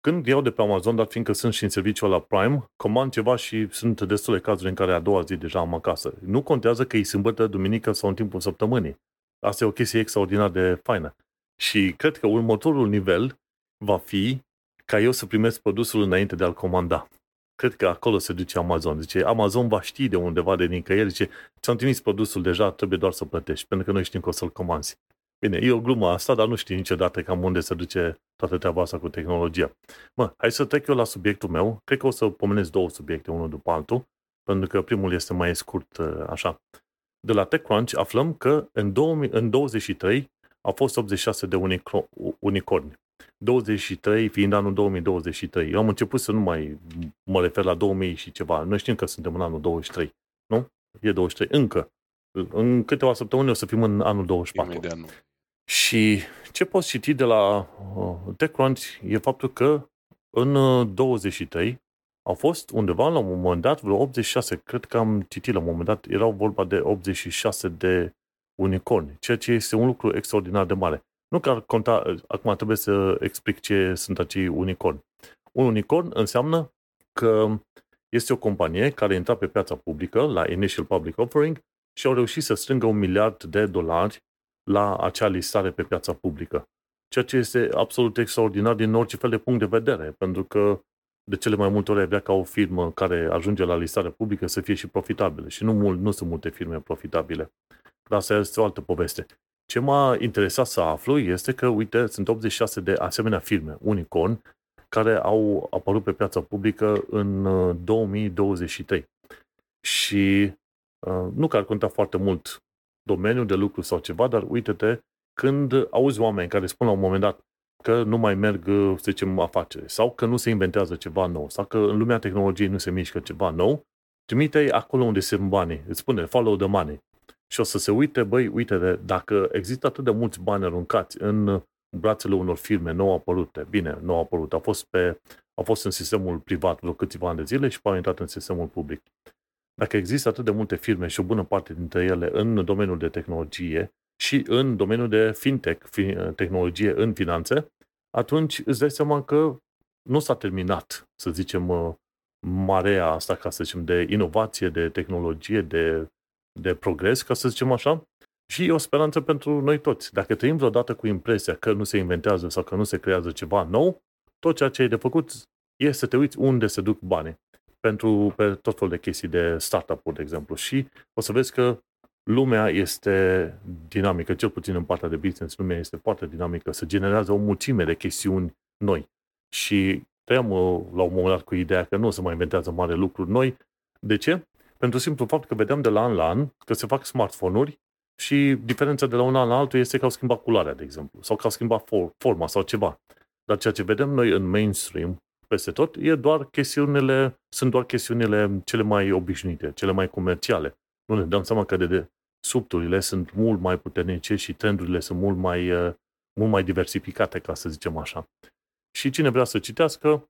Când iau de pe Amazon, dar fiindcă sunt și în serviciul la Prime, comand ceva și sunt destule cazuri în care a doua zi deja am acasă. Nu contează că e sâmbătă, duminică sau în timpul săptămânii. Asta e o chestie extraordinar de faină. Și cred că următorul nivel va fi ca eu să primesc produsul înainte de a-l comanda. Cred că acolo se duce Amazon. Zice, Amazon va ști de undeva de nicăieri, zice, ți-am trimis produsul deja, trebuie doar să plătești, pentru că noi știm că o să-l comanzi. Bine, e o glumă asta, dar nu știu niciodată cam unde se duce toată treaba asta cu tehnologia. Mă, hai să trec eu la subiectul meu. Cred că o să pomenesc două subiecte, unul după altul, pentru că primul este mai scurt, uh, așa. De la TechCrunch aflăm că în, 2000, în 23 au fost 86 de unicro, unicorni. 23 fiind anul 2023. Eu am început să nu mai mă refer la 2000 și ceva. Noi știm că suntem în anul 23, nu? E 23 încă. În câteva săptămâni o să fim în anul 24. Imediat nu. Și ce poți citi de la uh, TechCrunch e faptul că în 23 uh, au fost undeva la un moment dat vreo 86, cred că am citit la un moment dat, erau vorba de 86 de unicorni, ceea ce este un lucru extraordinar de mare. Nu că ar conta, acum trebuie să explic ce sunt acei unicorni. Un unicorn înseamnă că este o companie care a intrat pe piața publică la Initial Public Offering și au reușit să strângă un miliard de dolari la acea listare pe piața publică. Ceea ce este absolut extraordinar din orice fel de punct de vedere, pentru că de cele mai multe ori vrea ca o firmă care ajunge la listare publică să fie și profitabilă. Și nu, mult, nu sunt multe firme profitabile. Dar asta este o altă poveste. Ce m-a interesat să aflu este că, uite, sunt 86 de asemenea firme, unicorn, care au apărut pe piața publică în 2023. Uh, și uh, nu că ar conta foarte mult domeniul de lucru sau ceva, dar uite-te, când auzi oameni care spun la un moment dat că nu mai merg, să zicem, afaceri, sau că nu se inventează ceva nou, sau că în lumea tehnologiei nu se mișcă ceva nou, trimite acolo unde sunt banii, îți spune follow the money. Și o să se uite, băi, uite, dacă există atât de mulți bani aruncați în brațele unor firme nou apărute, bine, nou apărute, au fost, pe, au fost în sistemul privat vreo câțiva ani de zile și au intrat în sistemul public. Dacă există atât de multe firme și o bună parte dintre ele în domeniul de tehnologie și în domeniul de fintech, tehnologie în finanțe, atunci îți dai seama că nu s-a terminat, să zicem, uh, marea asta, ca să zicem, de inovație, de tehnologie, de, de progres, ca să zicem așa, și e o speranță pentru noi toți. Dacă trăim vreodată cu impresia că nu se inventează sau că nu se creează ceva nou, tot ceea ce ai de făcut e să te uiți unde se duc banii pentru pe tot felul de chestii de startup-uri, de exemplu. Și o să vezi că lumea este dinamică, cel puțin în partea de business, lumea este foarte dinamică, se generează o mulțime de chestiuni noi. Și trăiam uh, la un moment dat cu ideea că nu o să mai inventează mare lucruri noi. De ce? Pentru simplu fapt că vedeam de la an la an că se fac smartphone-uri și diferența de la un an la altul este că au schimbat culoarea, de exemplu, sau că au schimbat forma sau ceva. Dar ceea ce vedem noi în mainstream, peste tot, e doar chestiunile, sunt doar chestiunile cele mai obișnuite, cele mai comerciale. Nu ne dăm seama că de, de subturile sunt mult mai puternice și trendurile sunt mult mai, uh, mult mai diversificate, ca să zicem așa. Și cine vrea să citească,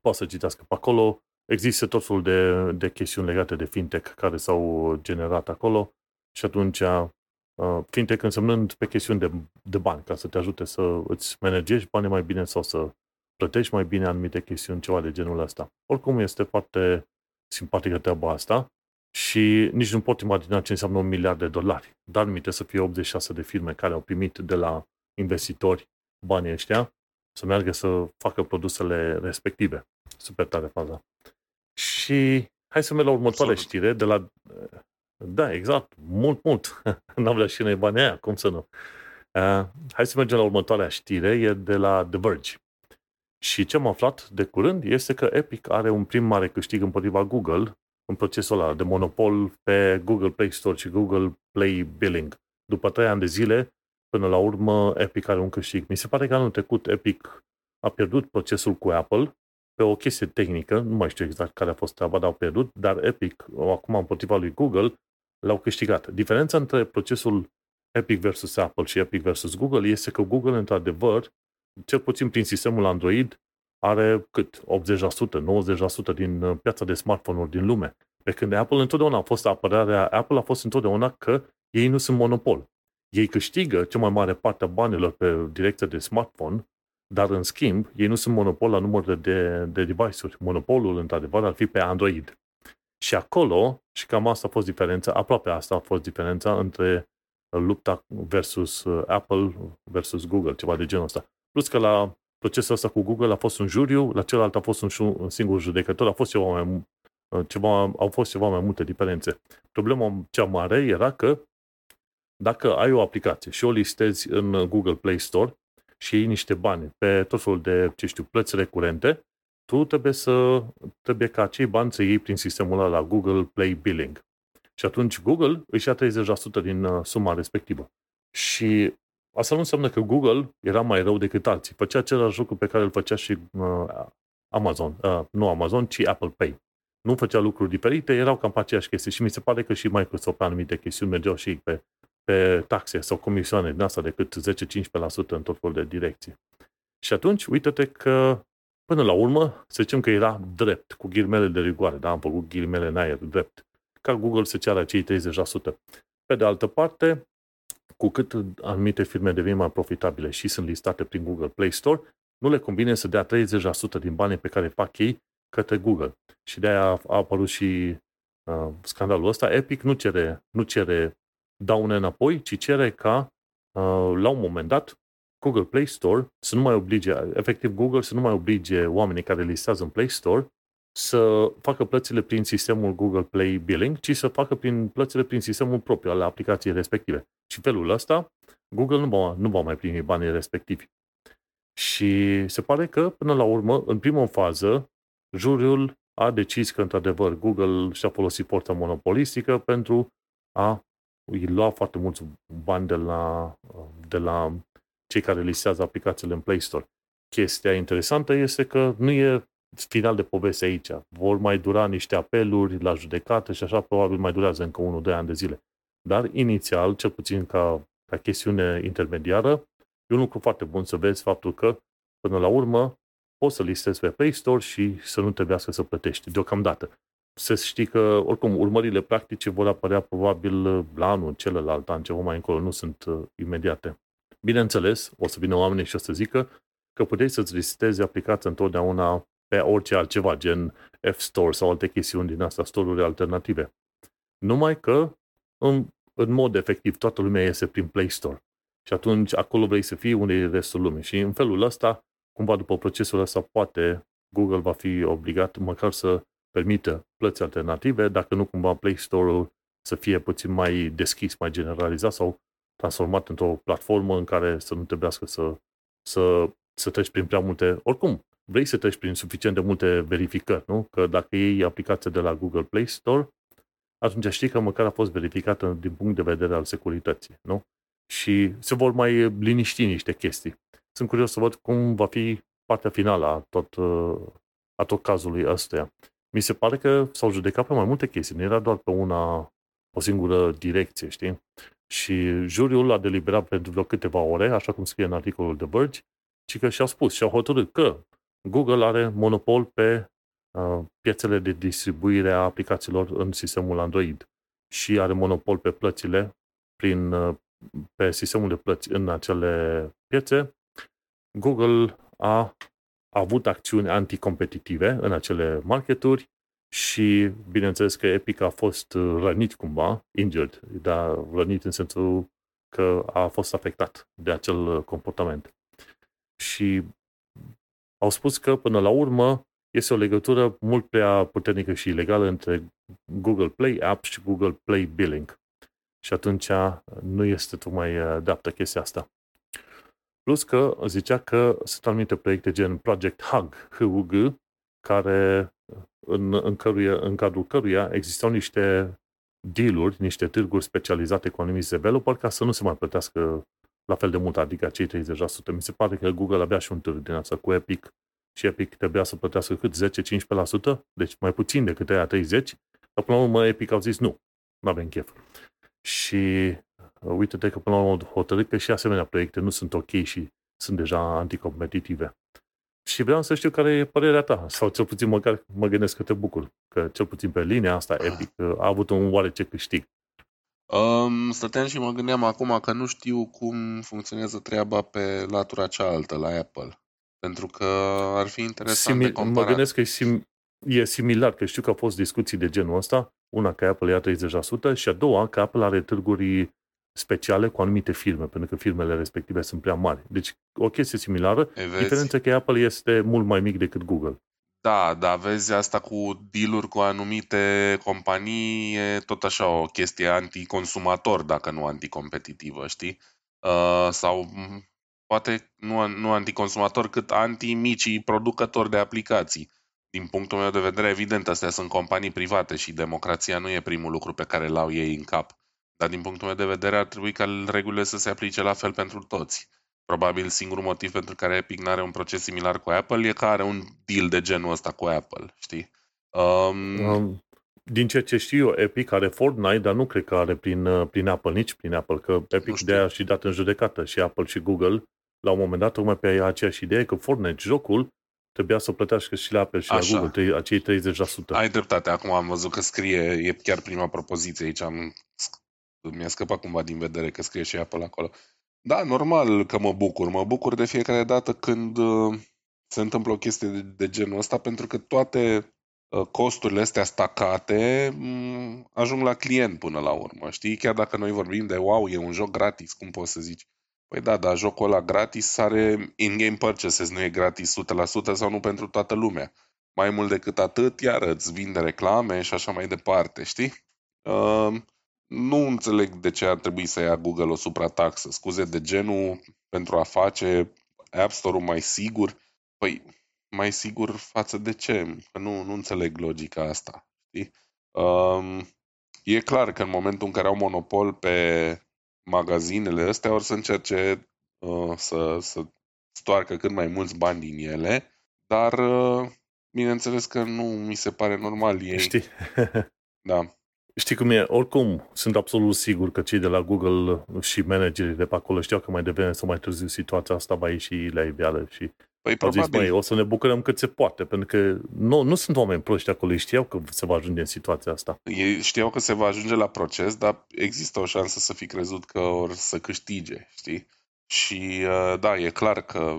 poate să citească pe acolo. Există tot felul de, de chestiuni legate de fintech care s-au generat acolo și atunci uh, fintech însemnând pe chestiuni de, de bani, ca să te ajute să îți managești banii mai bine sau să plătești mai bine anumite chestiuni, ceva de genul ăsta. Oricum este foarte simpatică treaba asta și nici nu pot imagina ce înseamnă un miliard de dolari. Dar mi să fie 86 de firme care au primit de la investitori banii ăștia să meargă să facă produsele respective. Super tare faza. Și hai să mergem la următoarea știre de la... Da, exact. Mult, mult. N-am vrea și noi banii aia, cum să nu. Uh, hai să mergem la următoarea știre, e de la The Verge. Și ce am aflat de curând este că Epic are un prim mare câștig împotriva Google în procesul ăla de monopol pe Google Play Store și Google Play Billing. După trei ani de zile, până la urmă, Epic are un câștig. Mi se pare că anul trecut Epic a pierdut procesul cu Apple pe o chestie tehnică, nu mai știu exact care a fost treaba, dar au pierdut, dar Epic, acum împotriva lui Google, l-au câștigat. Diferența între procesul Epic versus Apple și Epic versus Google este că Google, într-adevăr, cel puțin prin sistemul Android, are cât? 80%, 90% din uh, piața de smartphone-uri din lume. Pe când Apple întotdeauna a fost apărarea, Apple a fost întotdeauna că ei nu sunt monopol. Ei câștigă cea mai mare parte a banilor pe direcția de smartphone, dar în schimb, ei nu sunt monopol la număr de, de device-uri. Monopolul, într-adevăr, ar fi pe Android. Și acolo, și cam asta a fost diferența, aproape asta a fost diferența între lupta versus uh, Apple versus Google, ceva de genul ăsta. Plus că la procesul ăsta cu Google a fost un juriu, la celălalt a fost un, un singur judecător, a fost ceva mai, ceva, au fost ceva mai multe diferențe. Problema cea mare era că dacă ai o aplicație și o listezi în Google Play Store și iei niște bani pe tot felul de, ce știu, plăți recurente, tu trebuie să trebuie ca acei bani să iei prin sistemul ăla la Google Play Billing. Și atunci Google își ia 30% din uh, suma respectivă. Și Asta nu înseamnă că Google era mai rău decât alții. Făcea același lucru pe care îl făcea și uh, Amazon. Uh, nu Amazon, ci Apple Pay. Nu făcea lucruri diferite, erau cam pe aceeași chestii. Și mi se pare că și Microsoft pe anumite chestiuni mergeau și pe, pe taxe sau comisioane din asta decât 10-15% în tot felul de direcții. Și atunci, uite-te că Până la urmă, să zicem că era drept, cu ghirmele de rigoare, da, am făcut ghirmele în aer, drept, ca Google să ceară cei 30%. Pe de altă parte, cu cât anumite firme devin mai profitabile și sunt listate prin Google Play Store, nu le convine să dea 30% din banii pe care fac ei către Google. Și de-aia a, apărut și uh, scandalul ăsta. Epic nu cere, nu cere daune înapoi, ci cere ca uh, la un moment dat Google Play Store să nu mai oblige, efectiv Google să nu mai oblige oamenii care listează în Play Store să facă plățile prin sistemul Google Play Billing, ci să facă prin plățile prin sistemul propriu al aplicației respective. Și felul ăsta, Google nu va, nu va mai primi banii respectivi. Și se pare că, până la urmă, în primă fază, juriul a decis că, într-adevăr, Google și-a folosit forța monopolistică pentru a îi lua foarte mulți bani de la, de la cei care listează aplicațiile în Play Store. Chestia interesantă este că nu e final de poveste aici. Vor mai dura niște apeluri la judecată și așa probabil mai durează încă 1-2 ani de zile. Dar inițial, cel puțin ca, ca chestiune intermediară, e un lucru foarte bun să vezi faptul că până la urmă poți să listezi pe Play Store și să nu trebuiască să plătești deocamdată. Să știi că, oricum, urmările practice vor apărea probabil la anul celălalt, an, ceva mai încolo, nu sunt uh, imediate. Bineînțeles, o să vină oamenii și o să zică că puteți să-ți listezi aplicația întotdeauna pe orice altceva, gen F-Store sau alte chestiuni din asta, store-uri alternative. Numai că, în, în mod efectiv, toată lumea iese prin Play Store. Și atunci acolo vrei să fii unde e restul lumii. Și în felul ăsta, cumva după procesul ăsta, poate Google va fi obligat măcar să permită plăți alternative, dacă nu cumva Play Store-ul să fie puțin mai deschis, mai generalizat sau transformat într-o platformă în care să nu trebuiască să, să, să treci prin prea multe... Oricum, vrei să treci prin suficient de multe verificări, nu? Că dacă iei aplicația de la Google Play Store, atunci știi că măcar a fost verificată din punct de vedere al securității, nu? Și se vor mai liniști niște chestii. Sunt curios să văd cum va fi partea finală a tot, a tot cazului ăstuia. Mi se pare că s-au judecat pe mai multe chestii, nu era doar pe una, o singură direcție, știi? Și juriul a deliberat pentru vreo câteva ore, așa cum scrie în articolul The Verge, ci că și-au spus și au hotărât că Google are monopol pe uh, piețele de distribuire a aplicațiilor în sistemul Android și are monopol pe plățile prin, uh, pe sistemul de plăți în acele piețe. Google a avut acțiuni anticompetitive în acele marketuri și bineînțeles că Epic a fost rănit cumva, injured, dar rănit în sensul că a fost afectat de acel comportament. Și au spus că, până la urmă, este o legătură mult prea puternică și ilegală între Google Play App și Google Play Billing. Și atunci nu este tocmai dreaptă chestia asta. Plus că zicea că sunt anumite proiecte gen Project Hug, HUG, care, în, în, căruia, în cadrul căruia existau niște deal-uri, niște târguri specializate cu anumiți developer ca să nu se mai plătească la fel de mult, adică cei 30%. Mi se pare că Google avea și un târg din asta cu Epic și Epic trebuia să plătească cât 10-15%, deci mai puțin decât aia 30%, dar până la urmă Epic au zis nu, nu avem chef. Și uh, uite-te că până la urmă hotărât că și asemenea proiecte nu sunt ok și sunt deja anticompetitive. Și vreau să știu care e părerea ta, sau cel puțin măcar mă gândesc că te bucur, că cel puțin pe linia asta Epic uh, a avut un oarece câștig. Um, stăteam și mă gândeam acum că nu știu cum funcționează treaba pe latura cealaltă, la Apple. Pentru că ar fi interesant Simil- de comparat. Mă gândesc că e, sim- e similar, că știu că au fost discuții de genul ăsta. Una că Apple ia 30% și a doua că Apple are târguri speciale cu anumite firme, pentru că firmele respective sunt prea mari. Deci o chestie similară, diferența că Apple este mult mai mic decât Google. Da, da, vezi asta cu deal cu anumite companii e tot așa o chestie anticonsumator, dacă nu anticompetitivă, știi? Uh, sau poate nu, nu anticonsumator, cât anti-micii producători de aplicații. Din punctul meu de vedere, evident, astea sunt companii private și democrația nu e primul lucru pe care l-au ei în cap. Dar din punctul meu de vedere ar trebui ca regulile să se aplice la fel pentru toți. Probabil singurul motiv pentru care Epic nu are un proces similar cu Apple e că are un deal de genul ăsta cu Apple, știi? Um... Um, din ceea ce știu eu, Epic are Fortnite, dar nu cred că are prin, uh, prin Apple, nici prin Apple, că Epic de aia și dat în judecată și Apple și Google la un moment dat, tocmai pe aceeași idee că Fortnite, jocul, trebuia să plătească și la Apple și Așa. la Google acei 30%. Ai dreptate, acum am văzut că scrie, e chiar prima propoziție aici, am, mi-a scăpat cumva din vedere că scrie și Apple acolo. Da, normal că mă bucur, mă bucur de fiecare dată când uh, se întâmplă o chestie de, de genul ăsta, pentru că toate uh, costurile astea stacate mm, ajung la client până la urmă, știi? Chiar dacă noi vorbim de, wow, e un joc gratis, cum poți să zici? Păi da, dar jocul ăla gratis are in-game purchases, nu e gratis 100% sau nu pentru toată lumea. Mai mult decât atât, iar îți vinde reclame și așa mai departe, știi? Uh, nu înțeleg de ce ar trebui să ia Google o suprataxă. Scuze de genul pentru a face App Store-ul mai sigur. Păi, mai sigur față de ce? Că nu, nu înțeleg logica asta. Știi? Um, e clar că în momentul în care au monopol pe magazinele astea, or să încerce uh, să, să stoarcă cât mai mulți bani din ele, dar uh, bineînțeles că nu mi se pare normal ei. Știi? da. Știi cum e? Oricum, sunt absolut sigur că cei de la Google și managerii de pe acolo știau că mai devreme sau mai târziu situația asta va ieși la iveală și Păi au zis, măi, o să ne bucurăm cât se poate, pentru că nu, nu sunt oameni proști acolo, ei știau că se va ajunge în situația asta. Ei știau că se va ajunge la proces, dar există o șansă să fi crezut că or să câștige, știi? Și uh, da, e clar că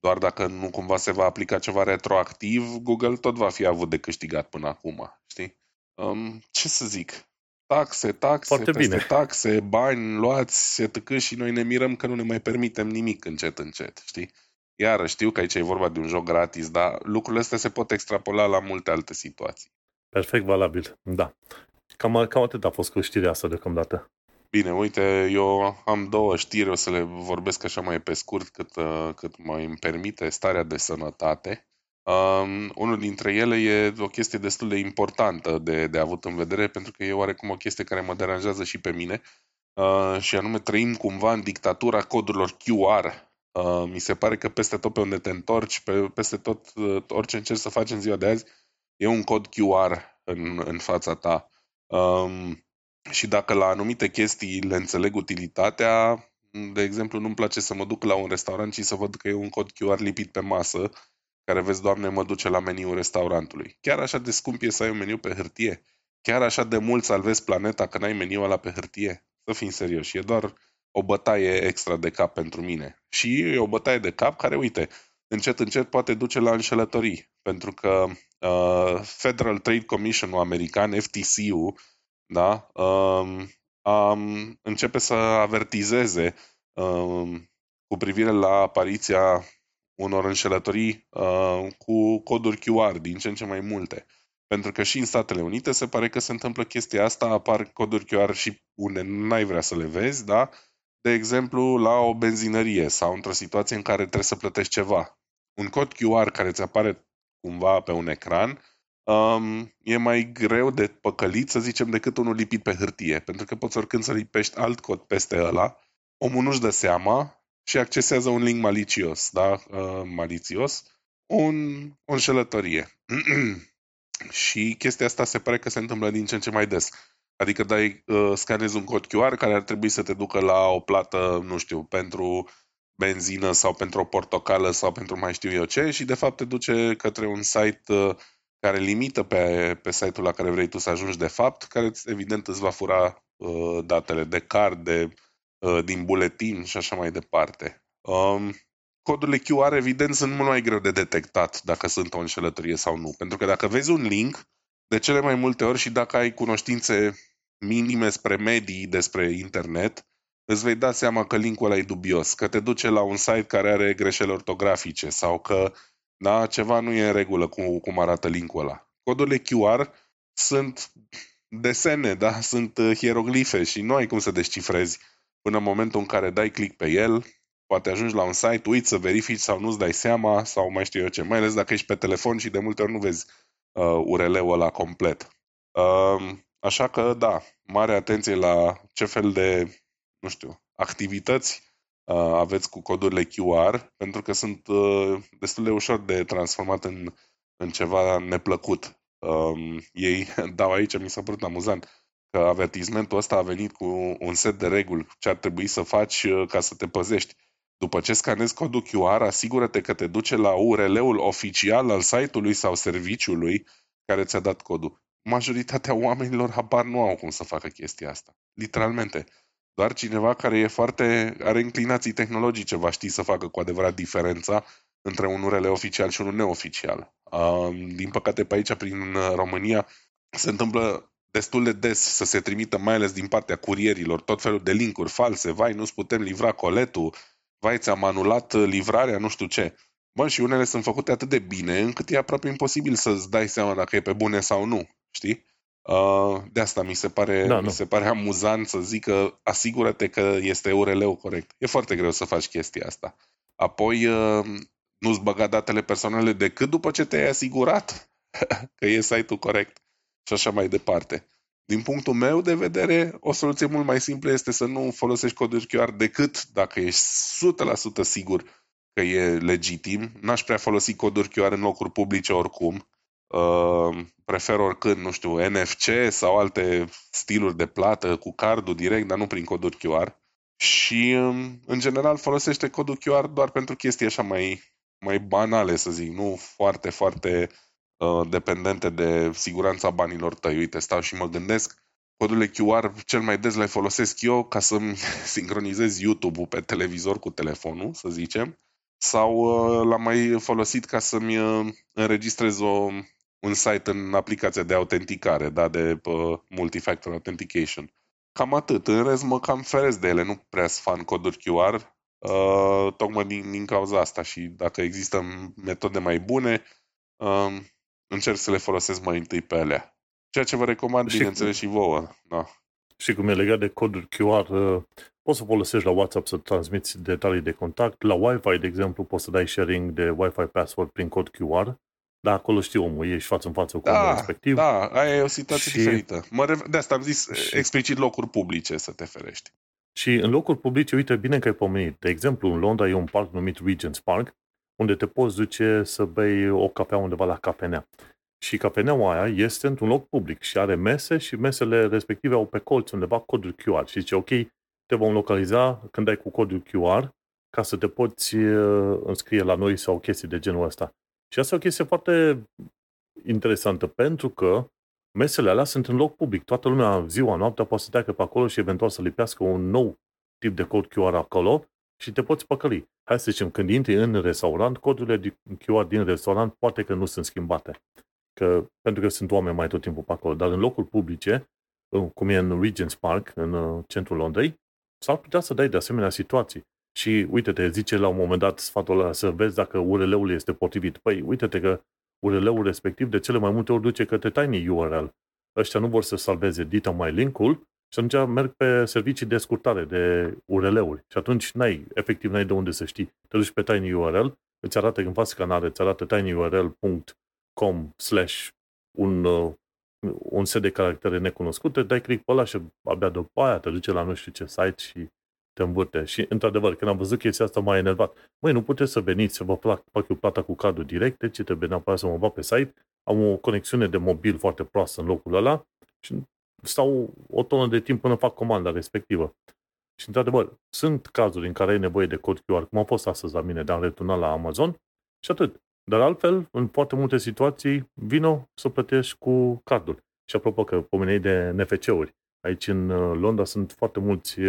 doar dacă nu cumva se va aplica ceva retroactiv, Google tot va fi avut de câștigat până acum, știi? Um, ce să zic? Taxe, taxe, Foarte peste bine. taxe, bani luați, etc. și noi ne mirăm că nu ne mai permitem nimic încet, încet, știi? Iar știu că aici e vorba de un joc gratis, dar lucrurile astea se pot extrapola la multe alte situații. Perfect valabil, da. Cam, cam atât a fost cu știrea asta deocamdată. Bine, uite, eu am două știri, o să le vorbesc așa mai pe scurt cât, uh, cât mai îmi permite starea de sănătate. Um, unul dintre ele e o chestie destul de importantă de, de avut în vedere, pentru că e oarecum o chestie care mă deranjează și pe mine, uh, și anume trăim cumva în dictatura codurilor QR. Uh, mi se pare că peste tot pe unde te întorci, pe, peste tot, uh, orice încerci să faci în ziua de azi, e un cod QR în, în fața ta. Um, și dacă la anumite chestii le înțeleg utilitatea, de exemplu, nu-mi place să mă duc la un restaurant și să văd că e un cod QR lipit pe masă, care vezi, Doamne, mă duce la meniul restaurantului. Chiar așa de scump e să ai un meniu pe hârtie? Chiar așa de mult salvezi planeta că n-ai meniul ăla pe hârtie? Să fim serioși, e doar o bătaie extra de cap pentru mine. Și e o bătaie de cap care, uite, încet, încet poate duce la înșelătorii. Pentru că uh, Federal Trade Commission american, FTC-ul, da, um, um, începe să avertizeze um, cu privire la apariția unor înșelătorii uh, cu coduri QR din ce în ce mai multe. Pentru că și în Statele Unite se pare că se întâmplă chestia asta, apar coduri QR și unde n-ai vrea să le vezi, da? De exemplu, la o benzinărie sau într-o situație în care trebuie să plătești ceva. Un cod QR care ți apare cumva pe un ecran um, e mai greu de păcălit, să zicem, decât unul lipit pe hârtie. Pentru că poți oricând să lipești alt cod peste ăla, omul nu-și dă seama și accesează un link malicios, da? Uh, malițios, un, o înșelătorie. și chestia asta se pare că se întâmplă din ce în ce mai des. Adică dai, uh, scanezi un cod QR care ar trebui să te ducă la o plată, nu știu, pentru benzină sau pentru o portocală sau pentru mai știu eu ce și de fapt te duce către un site uh, care limită pe, pe site-ul la care vrei tu să ajungi de fapt, care evident îți va fura uh, datele de card, de Uh, din buletin și așa mai departe. Um, codurile QR, evident, sunt mult mai greu de detectat dacă sunt o înșelătorie sau nu. Pentru că dacă vezi un link, de cele mai multe ori și dacă ai cunoștințe minime spre medii despre internet, îți vei da seama că linkul ăla e dubios, că te duce la un site care are greșeli ortografice sau că da, ceva nu e în regulă cu cum arată linkul ăla. Codurile QR sunt desene, da? sunt uh, hieroglife și nu ai cum să descifrezi până în momentul în care dai click pe el, poate ajungi la un site, uiți să verifici sau nu-ți dai seama sau mai știu eu ce, mai ales dacă ești pe telefon și de multe ori nu vezi uh, URL-ul ăla complet. Uh, așa că, da, mare atenție la ce fel de, nu știu, activități uh, aveți cu codurile QR, pentru că sunt uh, destul de ușor de transformat în, în ceva neplăcut. Um, ei dau aici, mi s-a părut amuzant, că avertismentul ăsta a venit cu un set de reguli ce ar trebui să faci uh, ca să te păzești. După ce scanezi codul QR, asigură-te că te duce la URL-ul oficial al site-ului sau serviciului care ți-a dat codul. Majoritatea oamenilor habar nu au cum să facă chestia asta. Literalmente. Doar cineva care e foarte, are inclinații tehnologice va ști să facă cu adevărat diferența între un URL oficial și unul neoficial. Din păcate, pe aici, prin România, se întâmplă destul de des să se trimită, mai ales din partea curierilor, tot felul de linkuri false. Vai, nu-ți putem livra coletul, vai, ți-am anulat livrarea, nu știu ce. Bă, și unele sunt făcute atât de bine încât e aproape imposibil să-ți dai seama dacă e pe bune sau nu, știi? Uh, de asta mi se pare, da, mi se pare amuzant să zic că asigură-te că este URL-ul corect. E foarte greu să faci chestia asta. Apoi, uh, nu-ți băga datele personale decât după ce te-ai asigurat că e site-ul corect și așa mai departe. Din punctul meu de vedere, o soluție mult mai simplă este să nu folosești coduri QR decât dacă ești 100% sigur că e legitim. N-aș prea folosi coduri QR în locuri publice oricum. Uh, prefer oricând, nu știu, NFC sau alte stiluri de plată cu cardul direct, dar nu prin coduri QR. Și, um, în general, folosește codul QR doar pentru chestii așa mai, mai banale, să zic, nu foarte, foarte uh, dependente de siguranța banilor tăi. Uite, stau și mă gândesc, codurile QR cel mai des le folosesc eu ca să-mi sincronizez YouTube-ul pe televizor cu telefonul, să zicem, sau uh, l-am mai folosit ca să-mi uh, înregistrez o, un site în aplicația de autenticare, da, de uh, multifactor authentication. Cam atât. În rest mă cam feresc de ele, nu prea sunt fan coduri QR, uh, tocmai din, din cauza asta și dacă există metode mai bune, uh, încerc să le folosesc mai întâi pe alea. Ceea ce vă recomand, și bineînțeles, cum, și vouă. Da. Și cum e legat de coduri QR, uh, poți să folosești la WhatsApp să transmiți detalii de contact. La Wi-Fi, de exemplu, poți să dai sharing de Wi-Fi password prin cod QR. Dar acolo știi omul, ești față în față cu da, omul respectiv. Da, aia e o situație și... diferită. Mă rev- de asta am zis și... explicit locuri publice să te ferești. Și în locuri publice, uite, bine că ai pomenit. De exemplu, în Londra e un parc numit Regent's Park, unde te poți duce să bei o cafea undeva la cafenea. Și cafeneaua aia este într-un loc public și are mese și mesele respective au pe colț undeva coduri QR. Și zice, ok, te vom localiza când dai cu codul QR ca să te poți uh, înscrie la noi sau chestii de genul ăsta. Și asta e o chestie foarte interesantă, pentru că mesele alea sunt în loc public. Toată lumea, ziua, noaptea, poate să treacă pe acolo și eventual să lipească un nou tip de cod QR acolo și te poți păcăli. Hai să zicem, când intri în restaurant, codurile QR din restaurant poate că nu sunt schimbate. Că, pentru că sunt oameni mai tot timpul pe acolo. Dar în locuri publice, cum e în Regent's Park, în uh, centrul Londrei, s-ar putea să dai de asemenea situații. Și uite, te zice la un moment dat sfatul ăla să vezi dacă URL-ul este potrivit. Păi, uite-te că URL-ul respectiv de cele mai multe ori duce către tiny URL. Ăștia nu vor să salveze dita mai link-ul și atunci merg pe servicii de scurtare de URL-uri. Și atunci n-ai, efectiv n-ai de unde să știi. Te duci pe tiny URL, îți arată în față canare, îți arată tinyurl.com slash un, uh, un set de caractere necunoscute, dai click pe ăla și abia după aia te duce la nu știu ce site și te învârte. Și, într-adevăr, când am văzut chestia asta, m-a enervat. Măi, nu puteți să veniți să vă plac, fac eu plata cu cardul direct, deci trebuie neapărat să mă bag pe site. Am o conexiune de mobil foarte proastă în locul ăla și stau o tonă de timp până fac comanda respectivă. Și, într-adevăr, sunt cazuri în care ai nevoie de cod QR, cum a fost astăzi la mine, de a returna la Amazon și atât. Dar altfel, în foarte multe situații, vino să plătești cu cardul. Și apropo că pomenei de NFC-uri, aici în uh, Londra sunt foarte mulți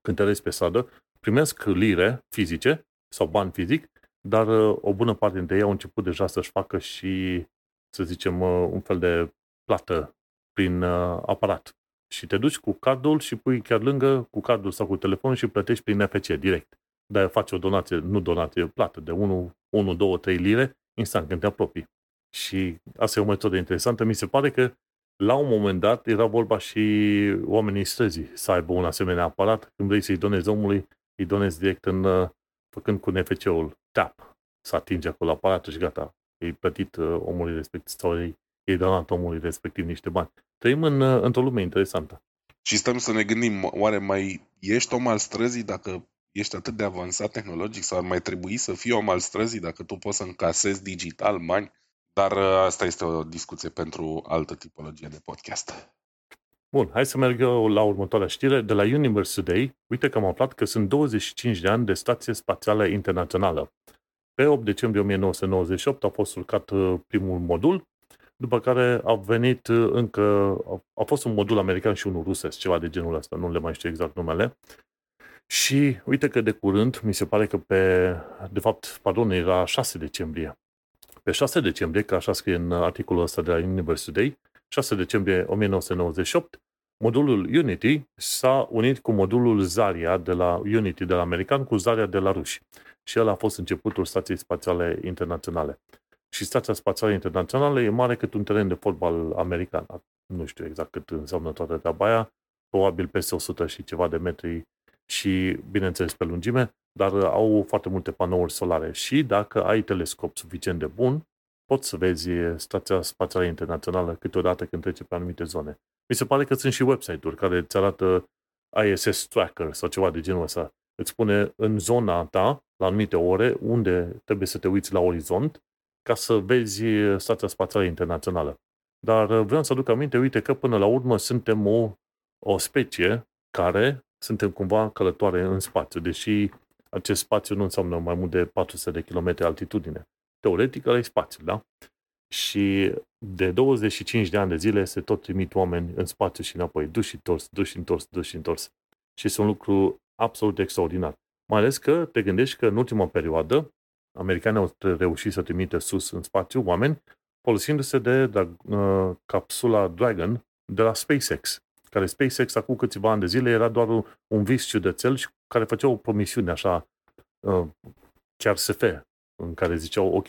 cântăresc pe stradă, primesc lire fizice sau bani fizic, dar uh, o bună parte dintre ei au început deja să-și facă și, să zicem, uh, un fel de plată prin uh, aparat. Și te duci cu cardul și pui chiar lângă cu cardul sau cu telefonul și plătești prin NFC direct. Dar faci o donație, nu donație, plată de 1, 1 2, 3 lire instant când te apropii. Și asta e o metodă interesantă. Mi se pare că la un moment dat era vorba și oamenii străzii să aibă un asemenea aparat. Când vrei să-i donezi omului, îi donezi direct în, uh, făcând cu NFC-ul tap, să atinge acolo aparatul și gata. E plătit uh, omului respectiv sau ei, ei donat omului respectiv niște bani. Trăim în, uh, într-o lume interesantă. Și stăm să ne gândim, oare mai ești om al străzii dacă ești atât de avansat tehnologic sau ar mai trebui să fii om al străzii dacă tu poți să încasezi digital bani? Dar uh, asta este o discuție pentru altă tipologie de podcast. Bun, hai să merg la următoarea știre. De la Universe Today, uite că am aflat că sunt 25 de ani de stație spațială internațională. Pe 8 decembrie 1998 a fost urcat uh, primul modul, după care a venit uh, încă, a fost un modul american și unul rusesc, ceva de genul ăsta, nu le mai știu exact numele. Și uite că de curând, mi se pare că pe, de fapt, pardon, era 6 decembrie. Pe 6 decembrie, că așa scrie în articolul ăsta de la University Day, 6 decembrie 1998, modulul Unity s-a unit cu modulul Zarya de la Unity de la american cu Zarya de la ruși. Și el a fost începutul Stației Spațiale Internaționale. Și Stația Spațială Internațională e mare cât un teren de fotbal american. Nu știu exact cât înseamnă toată treaba aia, probabil peste 100 și ceva de metri și, bineînțeles, pe lungime, dar au foarte multe panouri solare. Și dacă ai telescop suficient de bun, poți să vezi Stația Spațială Internațională câteodată când trece pe anumite zone. Mi se pare că sunt și website-uri care îți arată ISS Tracker sau ceva de genul ăsta. Îți spune în zona ta, la anumite ore, unde trebuie să te uiți la orizont ca să vezi Stația Spațială Internațională. Dar vreau să aduc aminte, uite că până la urmă suntem o, o specie care suntem cumva călătoare în spațiu, deși acest spațiu nu înseamnă mai mult de 400 de km altitudine. Teoretic, ăla e spațiu, da? Și de 25 de ani de zile se tot trimit oameni în spațiu și înapoi, duși și întors, duși și întors, duși și întors. Și este un lucru absolut extraordinar. Mai ales că te gândești că în ultima perioadă americanii au reușit să trimite sus în spațiu oameni folosindu-se de, de uh, capsula Dragon de la SpaceX care SpaceX acum câțiva ani de zile era doar un, un vis ciudățel și care făcea o promisiune așa, uh, chiar SF, în care ziceau, ok,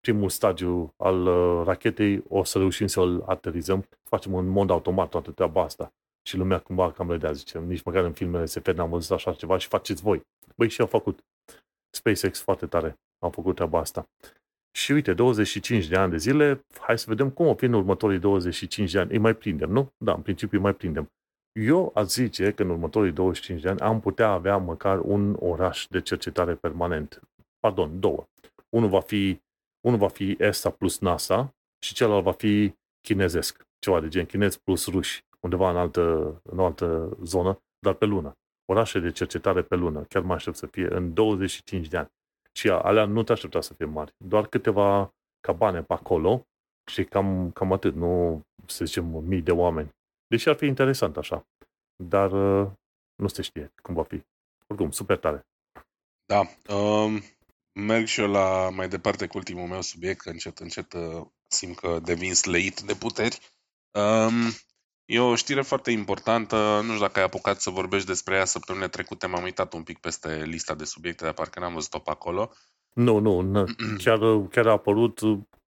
primul stadiu al uh, rachetei o să reușim să-l aterizăm, facem în mod automat toată treaba asta. Și lumea cumva cam râdea, zice, nici măcar în filmele SF n-am văzut așa ceva și faceți voi. Băi, și au făcut. SpaceX foarte tare au făcut treaba asta. Și uite, 25 de ani de zile, hai să vedem cum o fi în următorii 25 de ani. Îi mai prindem, nu? Da, în principiu îi mai prindem. Eu aș zice că în următorii 25 de ani am putea avea măcar un oraș de cercetare permanent. Pardon, două. Unul va fi, unul va fi ESA plus NASA și celălalt va fi chinezesc. Ceva de gen chinez plus ruși, undeva în altă, în o altă zonă, dar pe lună. Orașe de cercetare pe lună. Chiar mai aștept să fie în 25 de ani. Și alea nu te aștepta să fie mari. Doar câteva cabane pe acolo și cam, cam atât, nu să zicem mii de oameni. Deși ar fi interesant așa. Dar uh, nu se știe cum va fi. Oricum, super tare. Da. Um, merg și eu la mai departe cu ultimul meu subiect, că încet, încet uh, simt că devin sleit de puteri. Um, E o știre foarte importantă, nu știu dacă ai apucat să vorbești despre ea săptămâna trecută, m-am uitat un pic peste lista de subiecte, dar parcă n-am văzut-o pe acolo. Nu, nu, chiar, chiar a apărut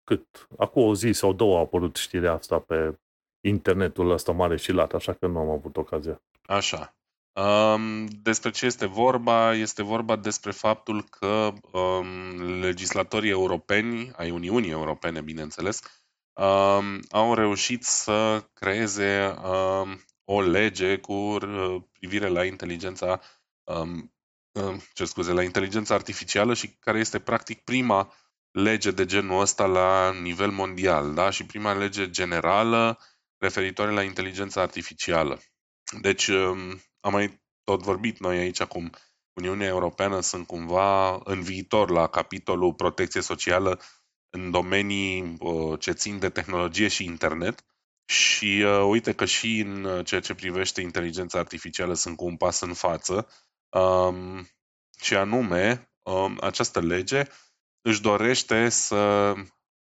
cât? Acum o zi sau două a apărut știrea asta pe internetul ăsta mare și lat, așa că nu am avut ocazia. Așa. Um, despre ce este vorba? Este vorba despre faptul că um, legislatorii europeni, ai Uniunii Europene, bineînțeles, um, au reușit să creeze um, o lege cu privire la inteligența um, ce scuze, la inteligența artificială și care este practic prima lege de genul ăsta la nivel mondial, da? Și prima lege generală referitoare la inteligența artificială. Deci am mai tot vorbit noi aici acum Uniunea Europeană sunt cumva în viitor la capitolul protecție socială în domenii uh, ce țin de tehnologie și internet. Și uh, uite că și în uh, ceea ce privește inteligența artificială sunt cu un pas în față. Um, și anume, um, această lege își dorește să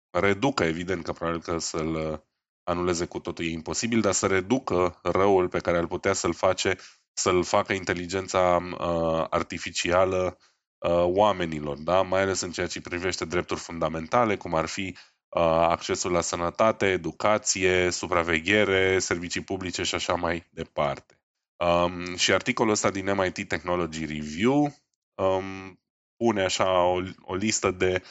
reducă, evident că probabil că să-l anuleze cu totul e imposibil, dar să reducă răul pe care ar putea să-l face, să-l facă inteligența uh, artificială Uh, oamenilor, da? mai ales în ceea ce privește drepturi fundamentale, cum ar fi uh, accesul la sănătate, educație, supraveghere, servicii publice și așa mai departe. Um, și articolul ăsta din MIT Technology Review um, pune așa o, o listă de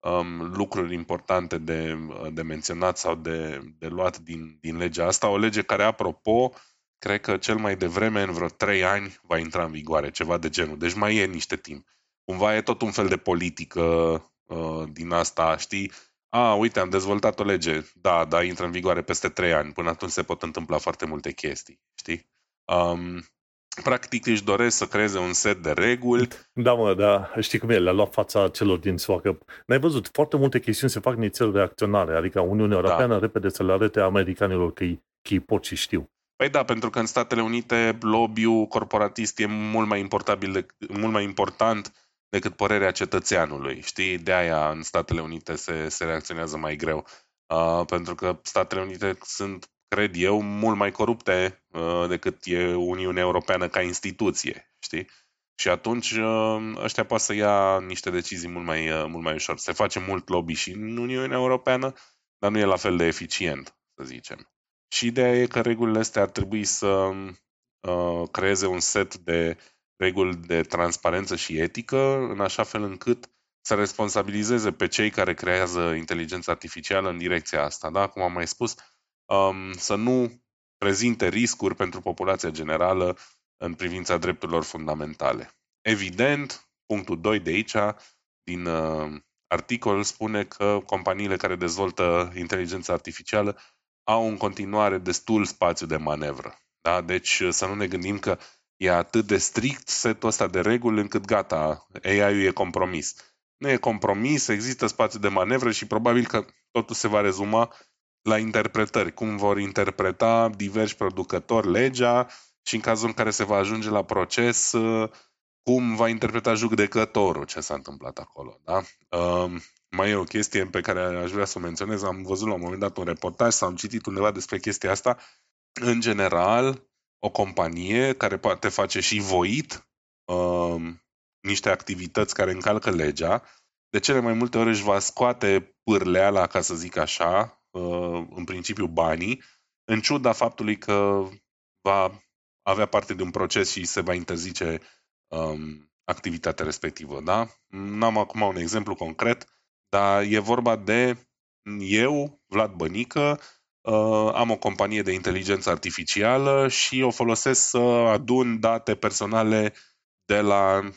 um, lucruri importante de, de menționat sau de, de luat din, din legea asta. O lege care, apropo, cred că cel mai devreme, în vreo trei ani, va intra în vigoare, ceva de genul. Deci mai e niște timp cumva e tot un fel de politică uh, din asta, știi? A, uite, am dezvoltat o lege. Da, da, intră în vigoare peste trei ani. Până atunci se pot întâmpla foarte multe chestii, știi? Um, practic își doresc să creeze un set de reguli. Da, mă, da, știi cum e, le-a luat fața celor din SUA, că n-ai văzut, foarte multe chestiuni se fac nițel reacționare, adică Uniunea da. Europeană da. repede să le arate americanilor că ei, că ei pot și știu. Păi da, pentru că în Statele Unite lobby-ul corporatist e mult mai, de, mult mai important decât părerea cetățeanului. Știi, de aia în Statele Unite se, se reacționează mai greu. Uh, pentru că Statele Unite sunt cred eu, mult mai corupte uh, decât e Uniunea Europeană ca instituție, știi? Și atunci uh, ăștia poate să ia niște decizii mult mai, uh, mult mai ușor. Se face mult lobby și în Uniunea Europeană, dar nu e la fel de eficient, să zicem. Și ideea e că regulile astea ar trebui să uh, creeze un set de reguli de transparență și etică, în așa fel încât să responsabilizeze pe cei care creează inteligența artificială în direcția asta. Da? Cum am mai spus, um, să nu prezinte riscuri pentru populația generală în privința drepturilor fundamentale. Evident, punctul 2 de aici, din uh, articol, spune că companiile care dezvoltă inteligența artificială au în continuare destul spațiu de manevră. Da? Deci să nu ne gândim că e atât de strict setul ăsta de reguli încât gata, AI-ul e compromis. Nu e compromis, există spațiu de manevră și probabil că totul se va rezuma la interpretări, cum vor interpreta diversi producători legea și în cazul în care se va ajunge la proces, uh, cum va interpreta judecătorul ce s-a întâmplat acolo. Da? Um, mai e o chestie pe care aș vrea să o menționez. Am văzut la un moment dat un reportaj sau am citit undeva despre chestia asta. În general, o companie care poate face și voit um, niște activități care încalcă legea, de cele mai multe ori își va scoate pârleala, ca să zic așa, Uh, în principiu banii, în ciuda faptului că va avea parte de un proces și se va interzice um, activitatea respectivă. Da? N-am acum un exemplu concret, dar e vorba de eu, Vlad Bănică, uh, am o companie de inteligență artificială și o folosesc să adun date personale de la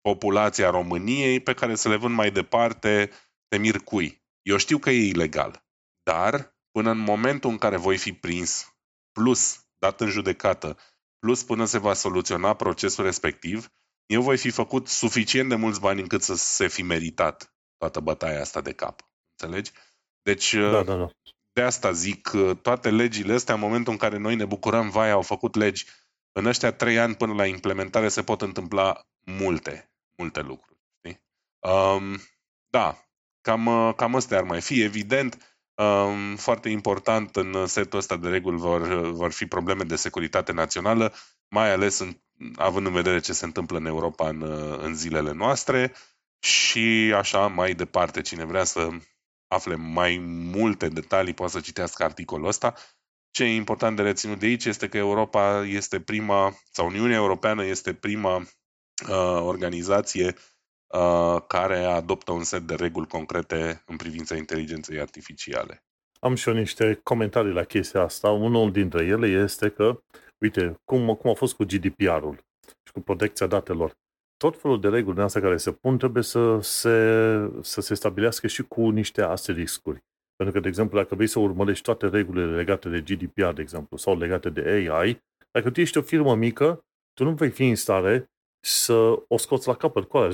populația României pe care să le vând mai departe de mir cui. Eu știu că e ilegal. Dar, până în momentul în care voi fi prins, plus dat în judecată, plus până se va soluționa procesul respectiv, eu voi fi făcut suficient de mulți bani încât să se fi meritat toată bătaia asta de cap. Înțelegi? Deci, da, da, da. De asta zic, toate legile astea, în momentul în care noi ne bucurăm, vai, au făcut legi, în ăștia trei ani până la implementare se pot întâmpla multe, multe lucruri. Știi? Um, da, cam, cam astea ar mai fi. Evident, Um, foarte important în setul ăsta de reguli vor, vor fi probleme de securitate națională, mai ales în, având în vedere ce se întâmplă în Europa în, în zilele noastre și așa mai departe. Cine vrea să afle mai multe detalii poate să citească articolul ăsta. Ce e important de reținut de aici este că Europa este prima, sau Uniunea Europeană este prima uh, organizație Uh, care adoptă un set de reguli concrete în privința inteligenței artificiale. Am și eu niște comentarii la chestia asta. Unul dintre ele este că, uite, cum, cum a fost cu GDPR-ul și cu protecția datelor. Tot felul de reguli din astea care se pun trebuie să se, să se stabilească și cu niște asteriscuri. Pentru că, de exemplu, dacă vrei să urmărești toate regulile legate de GDPR, de exemplu, sau legate de AI, dacă tu ești o firmă mică, tu nu vei fi în stare să o scoți la capăt cu aia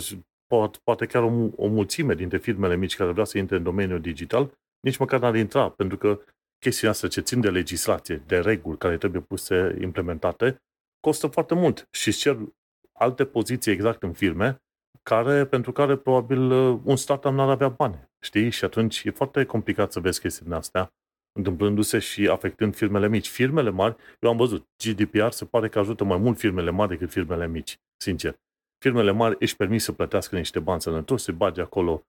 poate, poate chiar o, o mulțime dintre firmele mici care vrea să intre în domeniul digital, nici măcar n-ar intra, pentru că chestia asta ce țin de legislație, de reguli care trebuie puse implementate, costă foarte mult și îți cer alte poziții exact în firme care, pentru care probabil un startup n-ar avea bani, știi? Și atunci e foarte complicat să vezi chestiile astea întâmplându-se și afectând firmele mici. Firmele mari, eu am văzut, GDPR se pare că ajută mai mult firmele mari decât firmele mici, sincer firmele mari își permit să plătească niște bani sănătoși, se bage acolo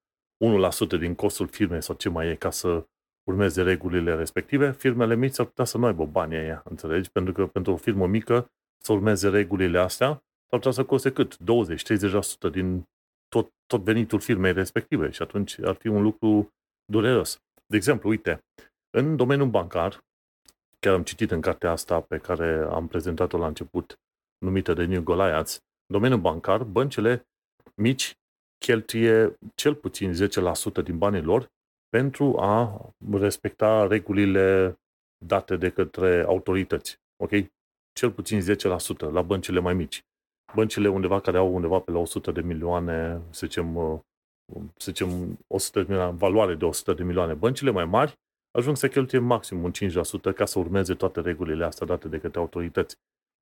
1% din costul firmei sau ce mai e ca să urmeze regulile respective, firmele mici ar putea să nu aibă banii aia, înțelegi? Pentru că pentru o firmă mică să urmeze regulile astea, ar putea să coste cât? 20-30% din tot, tot venitul firmei respective și atunci ar fi un lucru dureros. De exemplu, uite, în domeniul bancar, chiar am citit în cartea asta pe care am prezentat-o la început, numită de New Goliaths, domeniul bancar, băncile mici cheltuie cel puțin 10% din banii lor pentru a respecta regulile date de către autorități. Ok? Cel puțin 10% la băncile mai mici. Băncile undeva care au undeva pe la 100 de milioane, să zicem, uh, să zicem 100 de milioane, valoare de 100 de milioane. Băncile mai mari ajung să cheltuie maxim un 5% ca să urmeze toate regulile astea date de către autorități.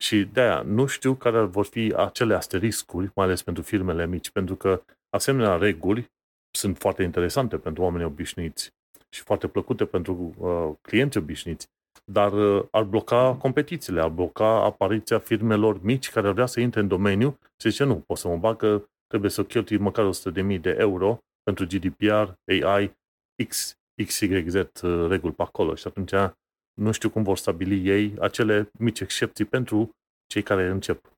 Și de-aia nu știu care vor fi acele asteriscuri, mai ales pentru firmele mici, pentru că asemenea reguli sunt foarte interesante pentru oamenii obișnuiți și foarte plăcute pentru uh, clienți obișnuiți, dar uh, ar bloca competițiile, ar bloca apariția firmelor mici care vrea să intre în domeniu. Și zice nu, pot să mă bag că trebuie să cheltui măcar 100.000 de euro pentru GDPR, AI, X, XYZ uh, reguli pe acolo. Și atunci nu știu cum vor stabili ei acele mici excepții pentru cei care încep.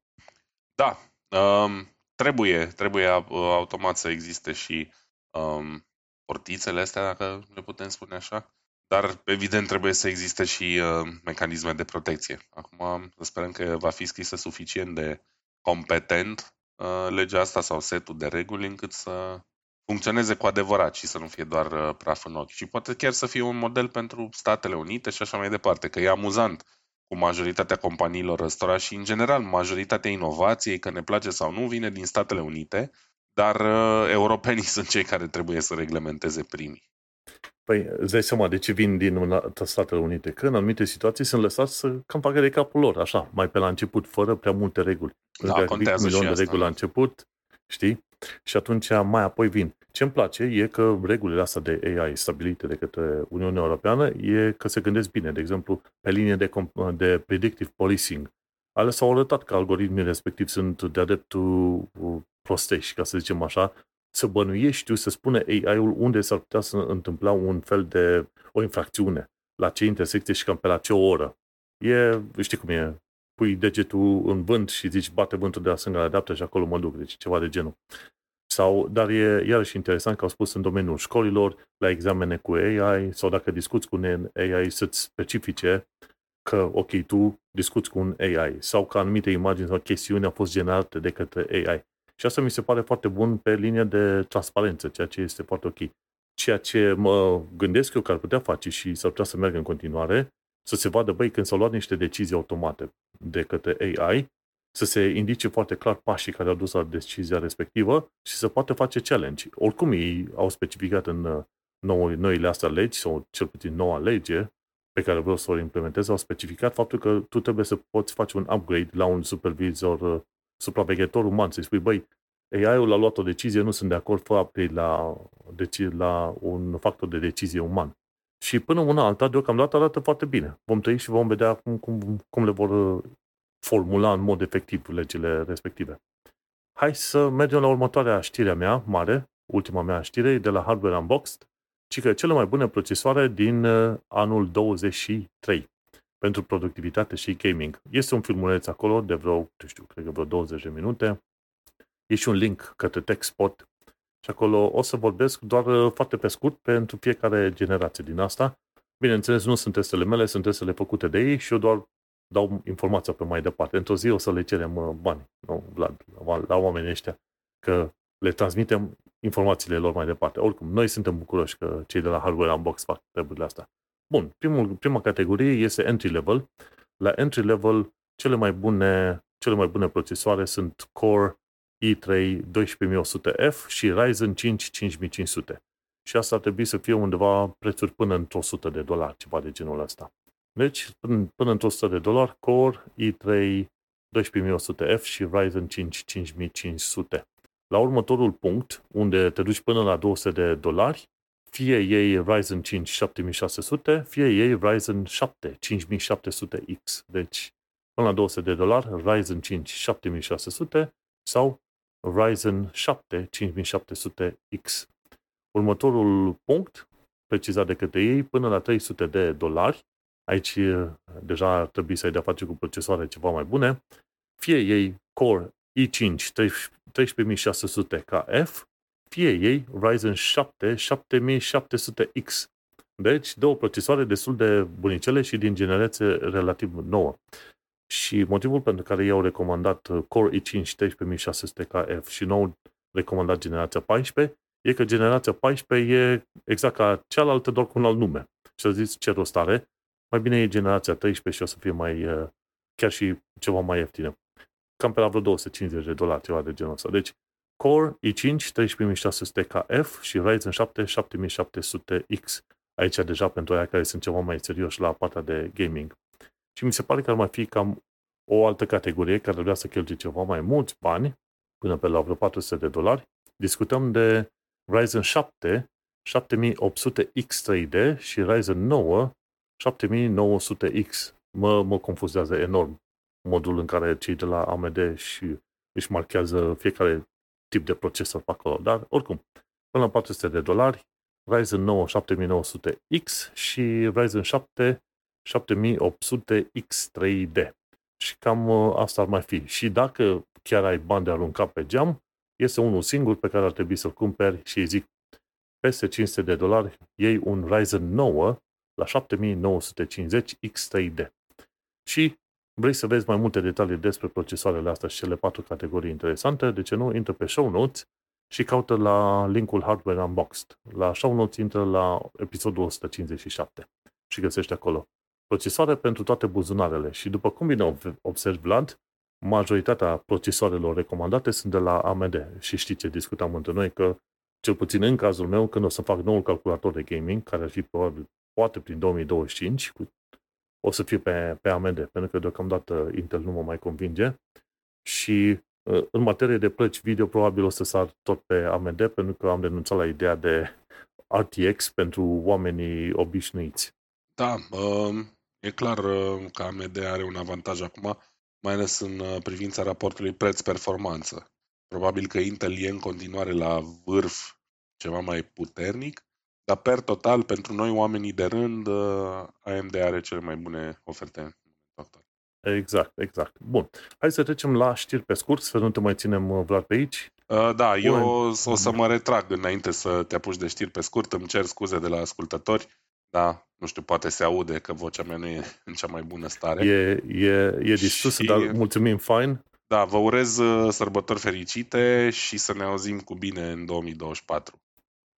Da, um, trebuie, trebuie automat să existe și um, portițele astea, dacă le putem spune așa, dar evident trebuie să existe și uh, mecanisme de protecție. Acum sperăm că va fi scrisă suficient de competent uh, legea asta sau setul de reguli încât să funcționeze cu adevărat și să nu fie doar uh, praf în ochi. Și poate chiar să fie un model pentru Statele Unite și așa mai departe, că e amuzant cu majoritatea companiilor ăstora și, în general, majoritatea inovației, că ne place sau nu, vine din Statele Unite, dar uh, europenii sunt cei care trebuie să reglementeze primii. Păi, îți dai seama de ce vin din Statele Unite? Că în anumite situații sunt lăsați să cam facă de capul lor, așa, mai pe la început, fără prea multe reguli. Da, contează și de reguli la început, știi? Și atunci mai apoi vin. Ce îmi place e că regulile astea de AI stabilite de către Uniunea Europeană e că se gândesc bine. De exemplu, pe linie de, de predictive policing. Ale s-au arătat că algoritmii respectiv sunt de-a dreptul uh, prostești, ca să zicem așa, să bănuiești tu, să spune AI-ul unde s-ar putea să întâmpla un fel de o infracțiune, la ce intersecție și cam pe la ce oră. E, știi cum e, pui degetul în vânt și zici bate vântul de la stânga la dreapta și acolo mă duc, deci ceva de genul. Sau, dar e iarăși interesant că au spus în domeniul școlilor, la examene cu AI, sau dacă discuți cu un AI să-ți specifice că, ok, tu discuți cu un AI, sau că anumite imagini sau chestiuni au fost generate de către AI. Și asta mi se pare foarte bun pe linie de transparență, ceea ce este foarte ok. Ceea ce mă gândesc eu că ar putea face și s-ar putea să meargă în continuare, să se vadă, băi, când s-au luat niște decizii automate de către AI, să se indice foarte clar pașii care au dus la decizia respectivă și să poată face challenge. Oricum ei au specificat în uh, nou, noile astea legi, sau cel puțin noua lege pe care vreau să o implementeze, au specificat faptul că tu trebuie să poți face un upgrade la un supervisor, uh, supraveghetor uman, să-i spui, băi, AI-ul a luat o decizie, nu sunt de acord, fă upgrade la, deci, la un factor de decizie uman. Și până una alta, deocamdată arată foarte bine. Vom trăi și vom vedea cum, cum, cum le vor uh, formula în mod efectiv legile respective. Hai să mergem la următoarea știre mea mare, ultima mea știre, de la Hardware Unboxed, ci că cele mai bune procesoare din uh, anul 23 pentru productivitate și gaming. Este un filmuleț acolo de vreo, nu știu, cred că vreo 20 de minute. E și un link către TechSpot și acolo o să vorbesc doar uh, foarte pe scurt pentru fiecare generație din asta. Bineînțeles, nu sunt testele mele, sunt testele făcute de ei și eu doar dau informația pe mai departe. Într-o zi o să le cerem uh, bani, nu, Vlad, la oamenii ăștia, că le transmitem informațiile lor mai departe. Oricum, noi suntem bucuroși că cei de la Hardware Unbox fac treburile astea. Bun, primul, prima categorie este entry level. La entry level, cele mai bune, cele mai bune procesoare sunt Core i3 12100F și Ryzen 5 5500. Și asta ar trebui să fie undeva prețuri până într-o 100 de dolari, ceva de genul ăsta. Deci, până, până într-o 100 de dolari, Core i3 12100F și Ryzen 5 5500. La următorul punct, unde te duci până la 200 de dolari, fie ei Ryzen 5 7600, fie ei Ryzen 7 5700X. Deci, până la 200 de dolari, Ryzen 5 7600 sau Ryzen 7 5700X. Următorul punct, precizat de către ei, până la 300 de dolari, aici deja ar trebui să ai de-a face cu procesoare ceva mai bune, fie ei Core i5 13600KF, fie ei Ryzen 7 7700X. Deci, două procesoare destul de bunicele și din generație relativ nouă. Și motivul pentru care ei au recomandat Core i5 13600KF și nou recomandat generația 14 e că generația 14 e exact ca cealaltă, doar cu un alt nume. Și a zis ce rost are, mai bine e generația 13 și o să fie mai, uh, chiar și ceva mai ieftină. Cam pe la vreo 250 de dolari, ceva de genul ăsta. Deci, Core i5 13600KF și Ryzen 7 7700X. Aici deja pentru aia care sunt ceva mai serioși la partea de gaming. Și mi se pare că ar mai fi cam o altă categorie care vrea să cheltuie ceva mai mulți bani, până pe la vreo 400 de dolari. Discutăm de Ryzen 7 7800X3D și Ryzen 9 7900X. Mă, mă confuzează enorm modul în care cei de la AMD și își marchează fiecare tip de procesor pe acolo. Dar, oricum, până la 400 de dolari, Ryzen 9 7900X și Ryzen 7 7800X3D. Și cam uh, asta ar mai fi. Și dacă chiar ai bani de aruncat pe geam, este unul singur pe care ar trebui să-l cumperi și îi zic peste 500 de dolari, iei un Ryzen 9 la 7950 X3D. Și vrei să vezi mai multe detalii despre procesoarele astea și cele patru categorii interesante, de ce nu, intră pe show notes și caută la linkul Hardware Unboxed. La show notes intră la episodul 157 și găsești acolo. Procesoare pentru toate buzunarele și după cum bine observi Vlad, majoritatea procesoarelor recomandate sunt de la AMD și știi ce discutam între noi, că cel puțin în cazul meu, când o să fac noul calculator de gaming, care ar fi probabil poate prin 2025, o să fie pe, pe AMD, pentru că deocamdată Intel nu mă mai convinge. Și uh, în materie de plăci video, probabil o să sar tot pe AMD, pentru că am renunțat la ideea de RTX pentru oamenii obișnuiți. Da, um, e clar uh, că AMD are un avantaj acum, mai ales în uh, privința raportului preț-performanță. Probabil că Intel e în continuare la vârf ceva mai puternic, dar per total, pentru noi oamenii de rând, uh, AMD are cele mai bune oferte Exact, exact. Bun. Hai să trecem la știri pe scurt, să nu te mai ținem, uh, Vlad, pe aici. Uh, da, Bun. eu o să mă retrag înainte să te apuci de știri pe scurt. Îmi cer scuze de la ascultători. Da, nu știu, poate se aude că vocea mea nu e în cea mai bună stare. E, e, e distrusă, și... dar mulțumim, fine. Da, vă urez uh, sărbători fericite și să ne auzim cu bine în 2024.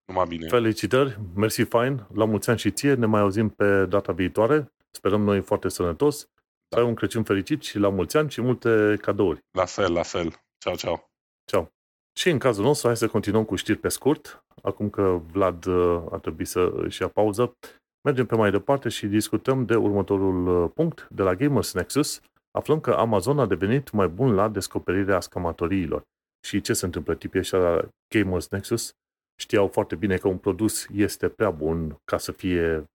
Numai bine. Felicitări, mersi fain, la mulți ani și ție, ne mai auzim pe data viitoare, sperăm noi foarte sănătos, da. să ai un Crăciun fericit și la mulți ani și multe cadouri. La fel, la fel. Ciao, ciao. Ciao. Și în cazul nostru, hai să continuăm cu știri pe scurt, acum că Vlad uh, a trebuit să își ia pauză. Mergem pe mai departe și discutăm de următorul uh, punct. De la Gamers Nexus, aflăm că Amazon a devenit mai bun la descoperirea scamatoriilor. Și ce se întâmplă? Tipii ăștia la Gamers Nexus știau foarte bine că un produs este prea bun ca să fie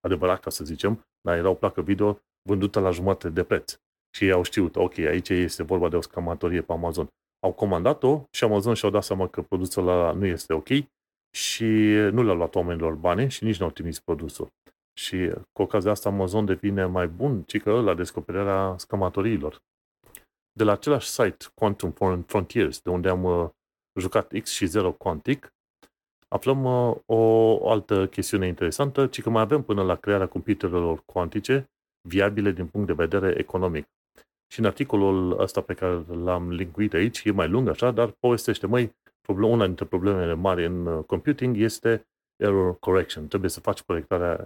adevărat, ca să zicem, dar era o placă video vândută la jumătate de preț. Și ei au știut, ok, aici este vorba de o scamatorie pe Amazon. Au comandat-o și Amazon și-au dat seama că produsul ăla nu este ok și nu le-au luat oamenilor bani și nici nu au trimis produsul. Și cu ocazia asta Amazon devine mai bun, ci că la descoperirea scamatoriilor. De la același site, Quantum Frontiers, de unde am uh, jucat X și 0 Quantic, aflăm uh, o altă chestiune interesantă, ci că mai avem până la crearea computerelor cuantice viabile din punct de vedere economic. Și în articolul ăsta pe care l-am linkuit aici, e mai lung așa, dar povestește, măi, una dintre problemele mari în uh, computing este error correction. Trebuie să faci corectarea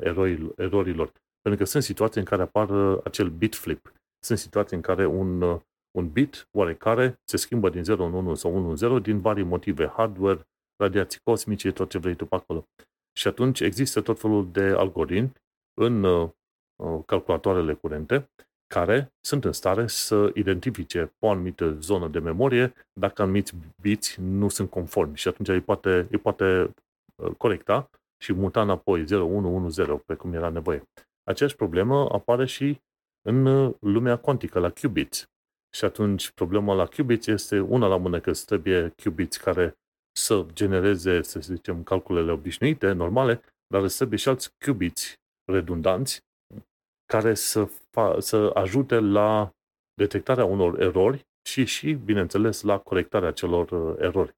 erorilor. Pentru că sunt situații în care apar uh, acel bit flip. Sunt situații în care un, un bit oarecare se schimbă din 0 în 1 sau 1 în 0 din vari motive. Hardware, radiații cosmice, tot ce vrei tu pe acolo. Și atunci există tot felul de algoritmi în uh, uh, calculatoarele curente care sunt în stare să identifice pe o anumită zonă de memorie dacă anumiți biți nu sunt conformi și atunci îi poate, îi poate uh, corecta și muta înapoi 0110 pe cum era nevoie. Aceeași problemă apare și în lumea cuantică, la qubits. Și atunci problema la qubits este una la mână că îți trebuie qubits care să genereze, să zicem, calculele obișnuite, normale, dar să trebuie și alți qubits redundanți care să, fa- să ajute la detectarea unor erori și, și, bineînțeles, la corectarea celor uh, erori.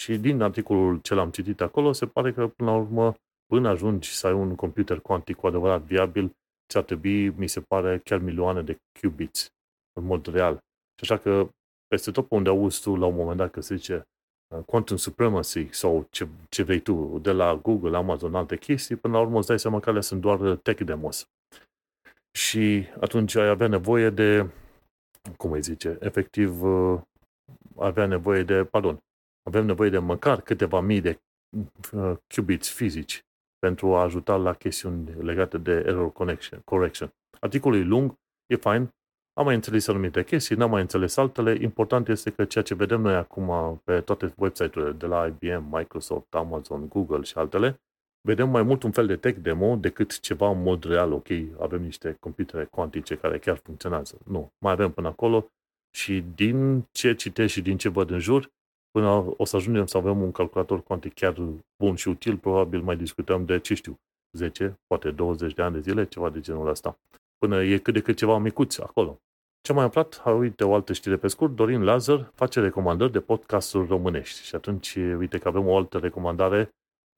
Și din articolul ce l-am citit acolo, se pare că, până la urmă, până ajungi să ai un computer cuantic cu adevărat viabil, ți-ar trebui, mi se pare, chiar milioane de qubits în mod real. Și așa că, peste tot pe unde auzi tu, la un moment dat, că se zice quantum supremacy sau ce, ce vrei tu, de la Google, Amazon, alte chestii, până la urmă îți dai seama că alea sunt doar tech demos. Și atunci ai avea nevoie de, cum îi zice, efectiv avea nevoie de, pardon, avem nevoie de măcar câteva mii de qubits fizici pentru a ajuta la chestiuni legate de error connection, correction. Articolul e lung, e fain, am mai înțeles anumite chestii, n-am mai înțeles altele. Important este că ceea ce vedem noi acum pe toate website-urile de la IBM, Microsoft, Amazon, Google și altele, vedem mai mult un fel de tech demo decât ceva în mod real. Ok, avem niște computere cuantice care chiar funcționează. Nu, mai avem până acolo și din ce citesc și din ce văd în jur, până o să ajungem să avem un calculator cuantic chiar bun și util, probabil mai discutăm de, ce știu, 10, poate 20 de ani de zile, ceva de genul ăsta. Până e cât de cât ceva micuț acolo. Ce mai aflat? Uite o altă știre pe scurt. Dorin Lazar face recomandări de podcasturi românești. Și atunci, uite că avem o altă recomandare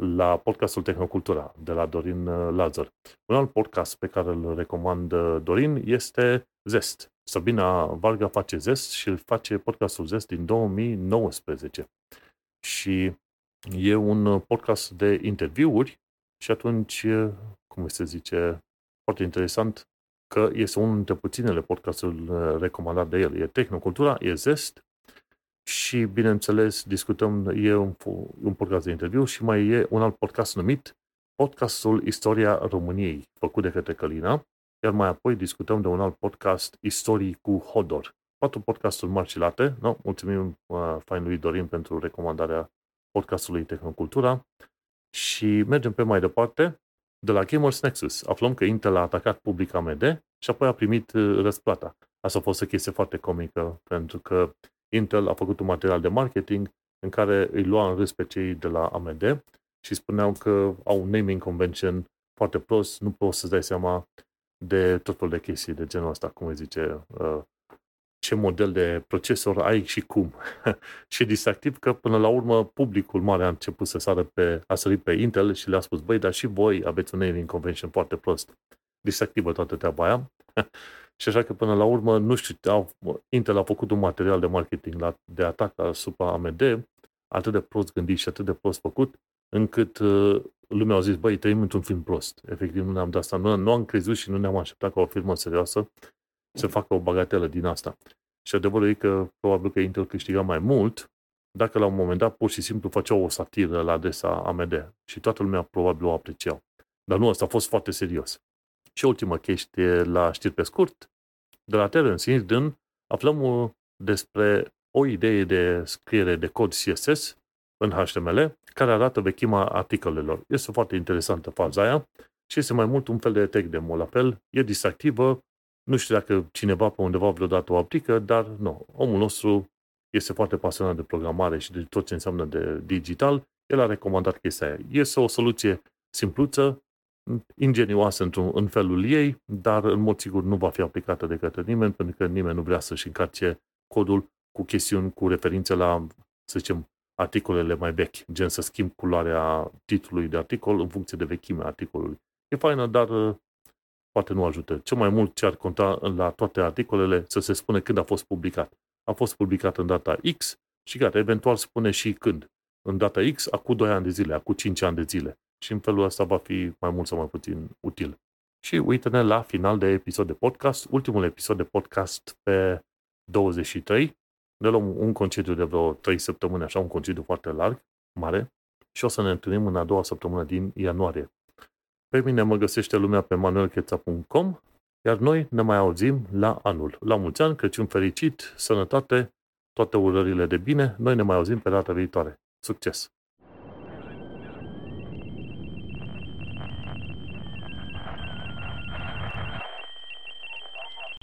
la podcastul Tehnocultura de la Dorin uh, Lazar. Un alt podcast pe care îl recomand uh, Dorin este Zest. Sabina Varga face Zest și îl face podcastul Zest din 2019. Și e un podcast de interviuri și atunci, cum se zice, foarte interesant că este unul dintre puținele podcasturi recomandate de el. E Tehnocultura, e Zest și, bineînțeles, discutăm, e un, un podcast de interviu și mai e un alt podcast numit Podcastul Istoria României, făcut de către Călina, iar mai apoi discutăm de un alt podcast, Istorii cu Hodor. Patru podcasturi mari și late. No? Mulțumim uh, fain lui Dorin pentru recomandarea podcastului Tehnocultura și mergem pe mai departe. De la Gamers Nexus aflăm că Intel a atacat public AMD și apoi a primit uh, răsplata. Asta a fost o chestie foarte comică, pentru că Intel a făcut un material de marketing în care îi lua în râs pe cei de la AMD și spuneau că au un naming convention foarte prost, nu poți să-ți dai seama de tot felul de chestii de genul ăsta, cum îi zice, uh, ce model de procesor ai și cum. și e distractiv că până la urmă publicul mare a început să sară pe, a sărit pe Intel și le-a spus, băi, dar și voi aveți un naming convention foarte prost. Distractivă toată treaba aia. și așa că până la urmă, nu știu, au, Intel a făcut un material de marketing la, de atac asupra AMD atât de prost gândit și atât de prost făcut, încât uh, lumea a zis, băi, trăim într-un film prost. Efectiv, nu ne-am dat asta. Nu, nu am crezut și nu ne-am așteptat ca o firmă serioasă să facă o bagatelă din asta. Și adevărul e că probabil că Intel câștiga mai mult dacă la un moment dat pur și simplu făceau o satiră la adresa AMD și toată lumea probabil o apreciau. Dar nu, asta a fost foarte serios. Și ultima chestie la știri pe scurt, de la Terence Hiddon aflăm despre o idee de scriere de cod CSS în HTML care arată vechima articolelor. Este foarte interesantă faza aia și este mai mult un fel de tech demo. La fel, e distractivă, nu știu dacă cineva pe undeva vreodată o aplică, dar nu. Omul nostru este foarte pasionat de programare și de tot ce înseamnă de digital. El a recomandat chestia aia. Este o soluție simpluță, ingenioasă într-un, în felul ei, dar în mod sigur nu va fi aplicată de către nimeni, pentru că nimeni nu vrea să-și încarce codul cu chestiuni, cu referințe la, să zicem, articolele mai vechi, gen să schimb culoarea titlului de articol în funcție de vechime articolului. E faină, dar uh, poate nu ajută. Cel mai mult ce ar conta la toate articolele să se spune când a fost publicat. A fost publicat în data X și gata, eventual spune și când. În data X, acum 2 ani de zile, acum 5 ani de zile. Și în felul ăsta va fi mai mult sau mai puțin util. Și uite-ne la final de episod de podcast, ultimul episod de podcast pe 23, ne luăm un concediu de vreo 3 săptămâni, așa, un concediu foarte larg, mare, și o să ne întâlnim în a doua săptămână din ianuarie. Pe mine mă găsește lumea pe manuelcheța.com, iar noi ne mai auzim la anul. La mulți ani, Crăciun fericit, sănătate, toate urările de bine, noi ne mai auzim pe data viitoare. Succes!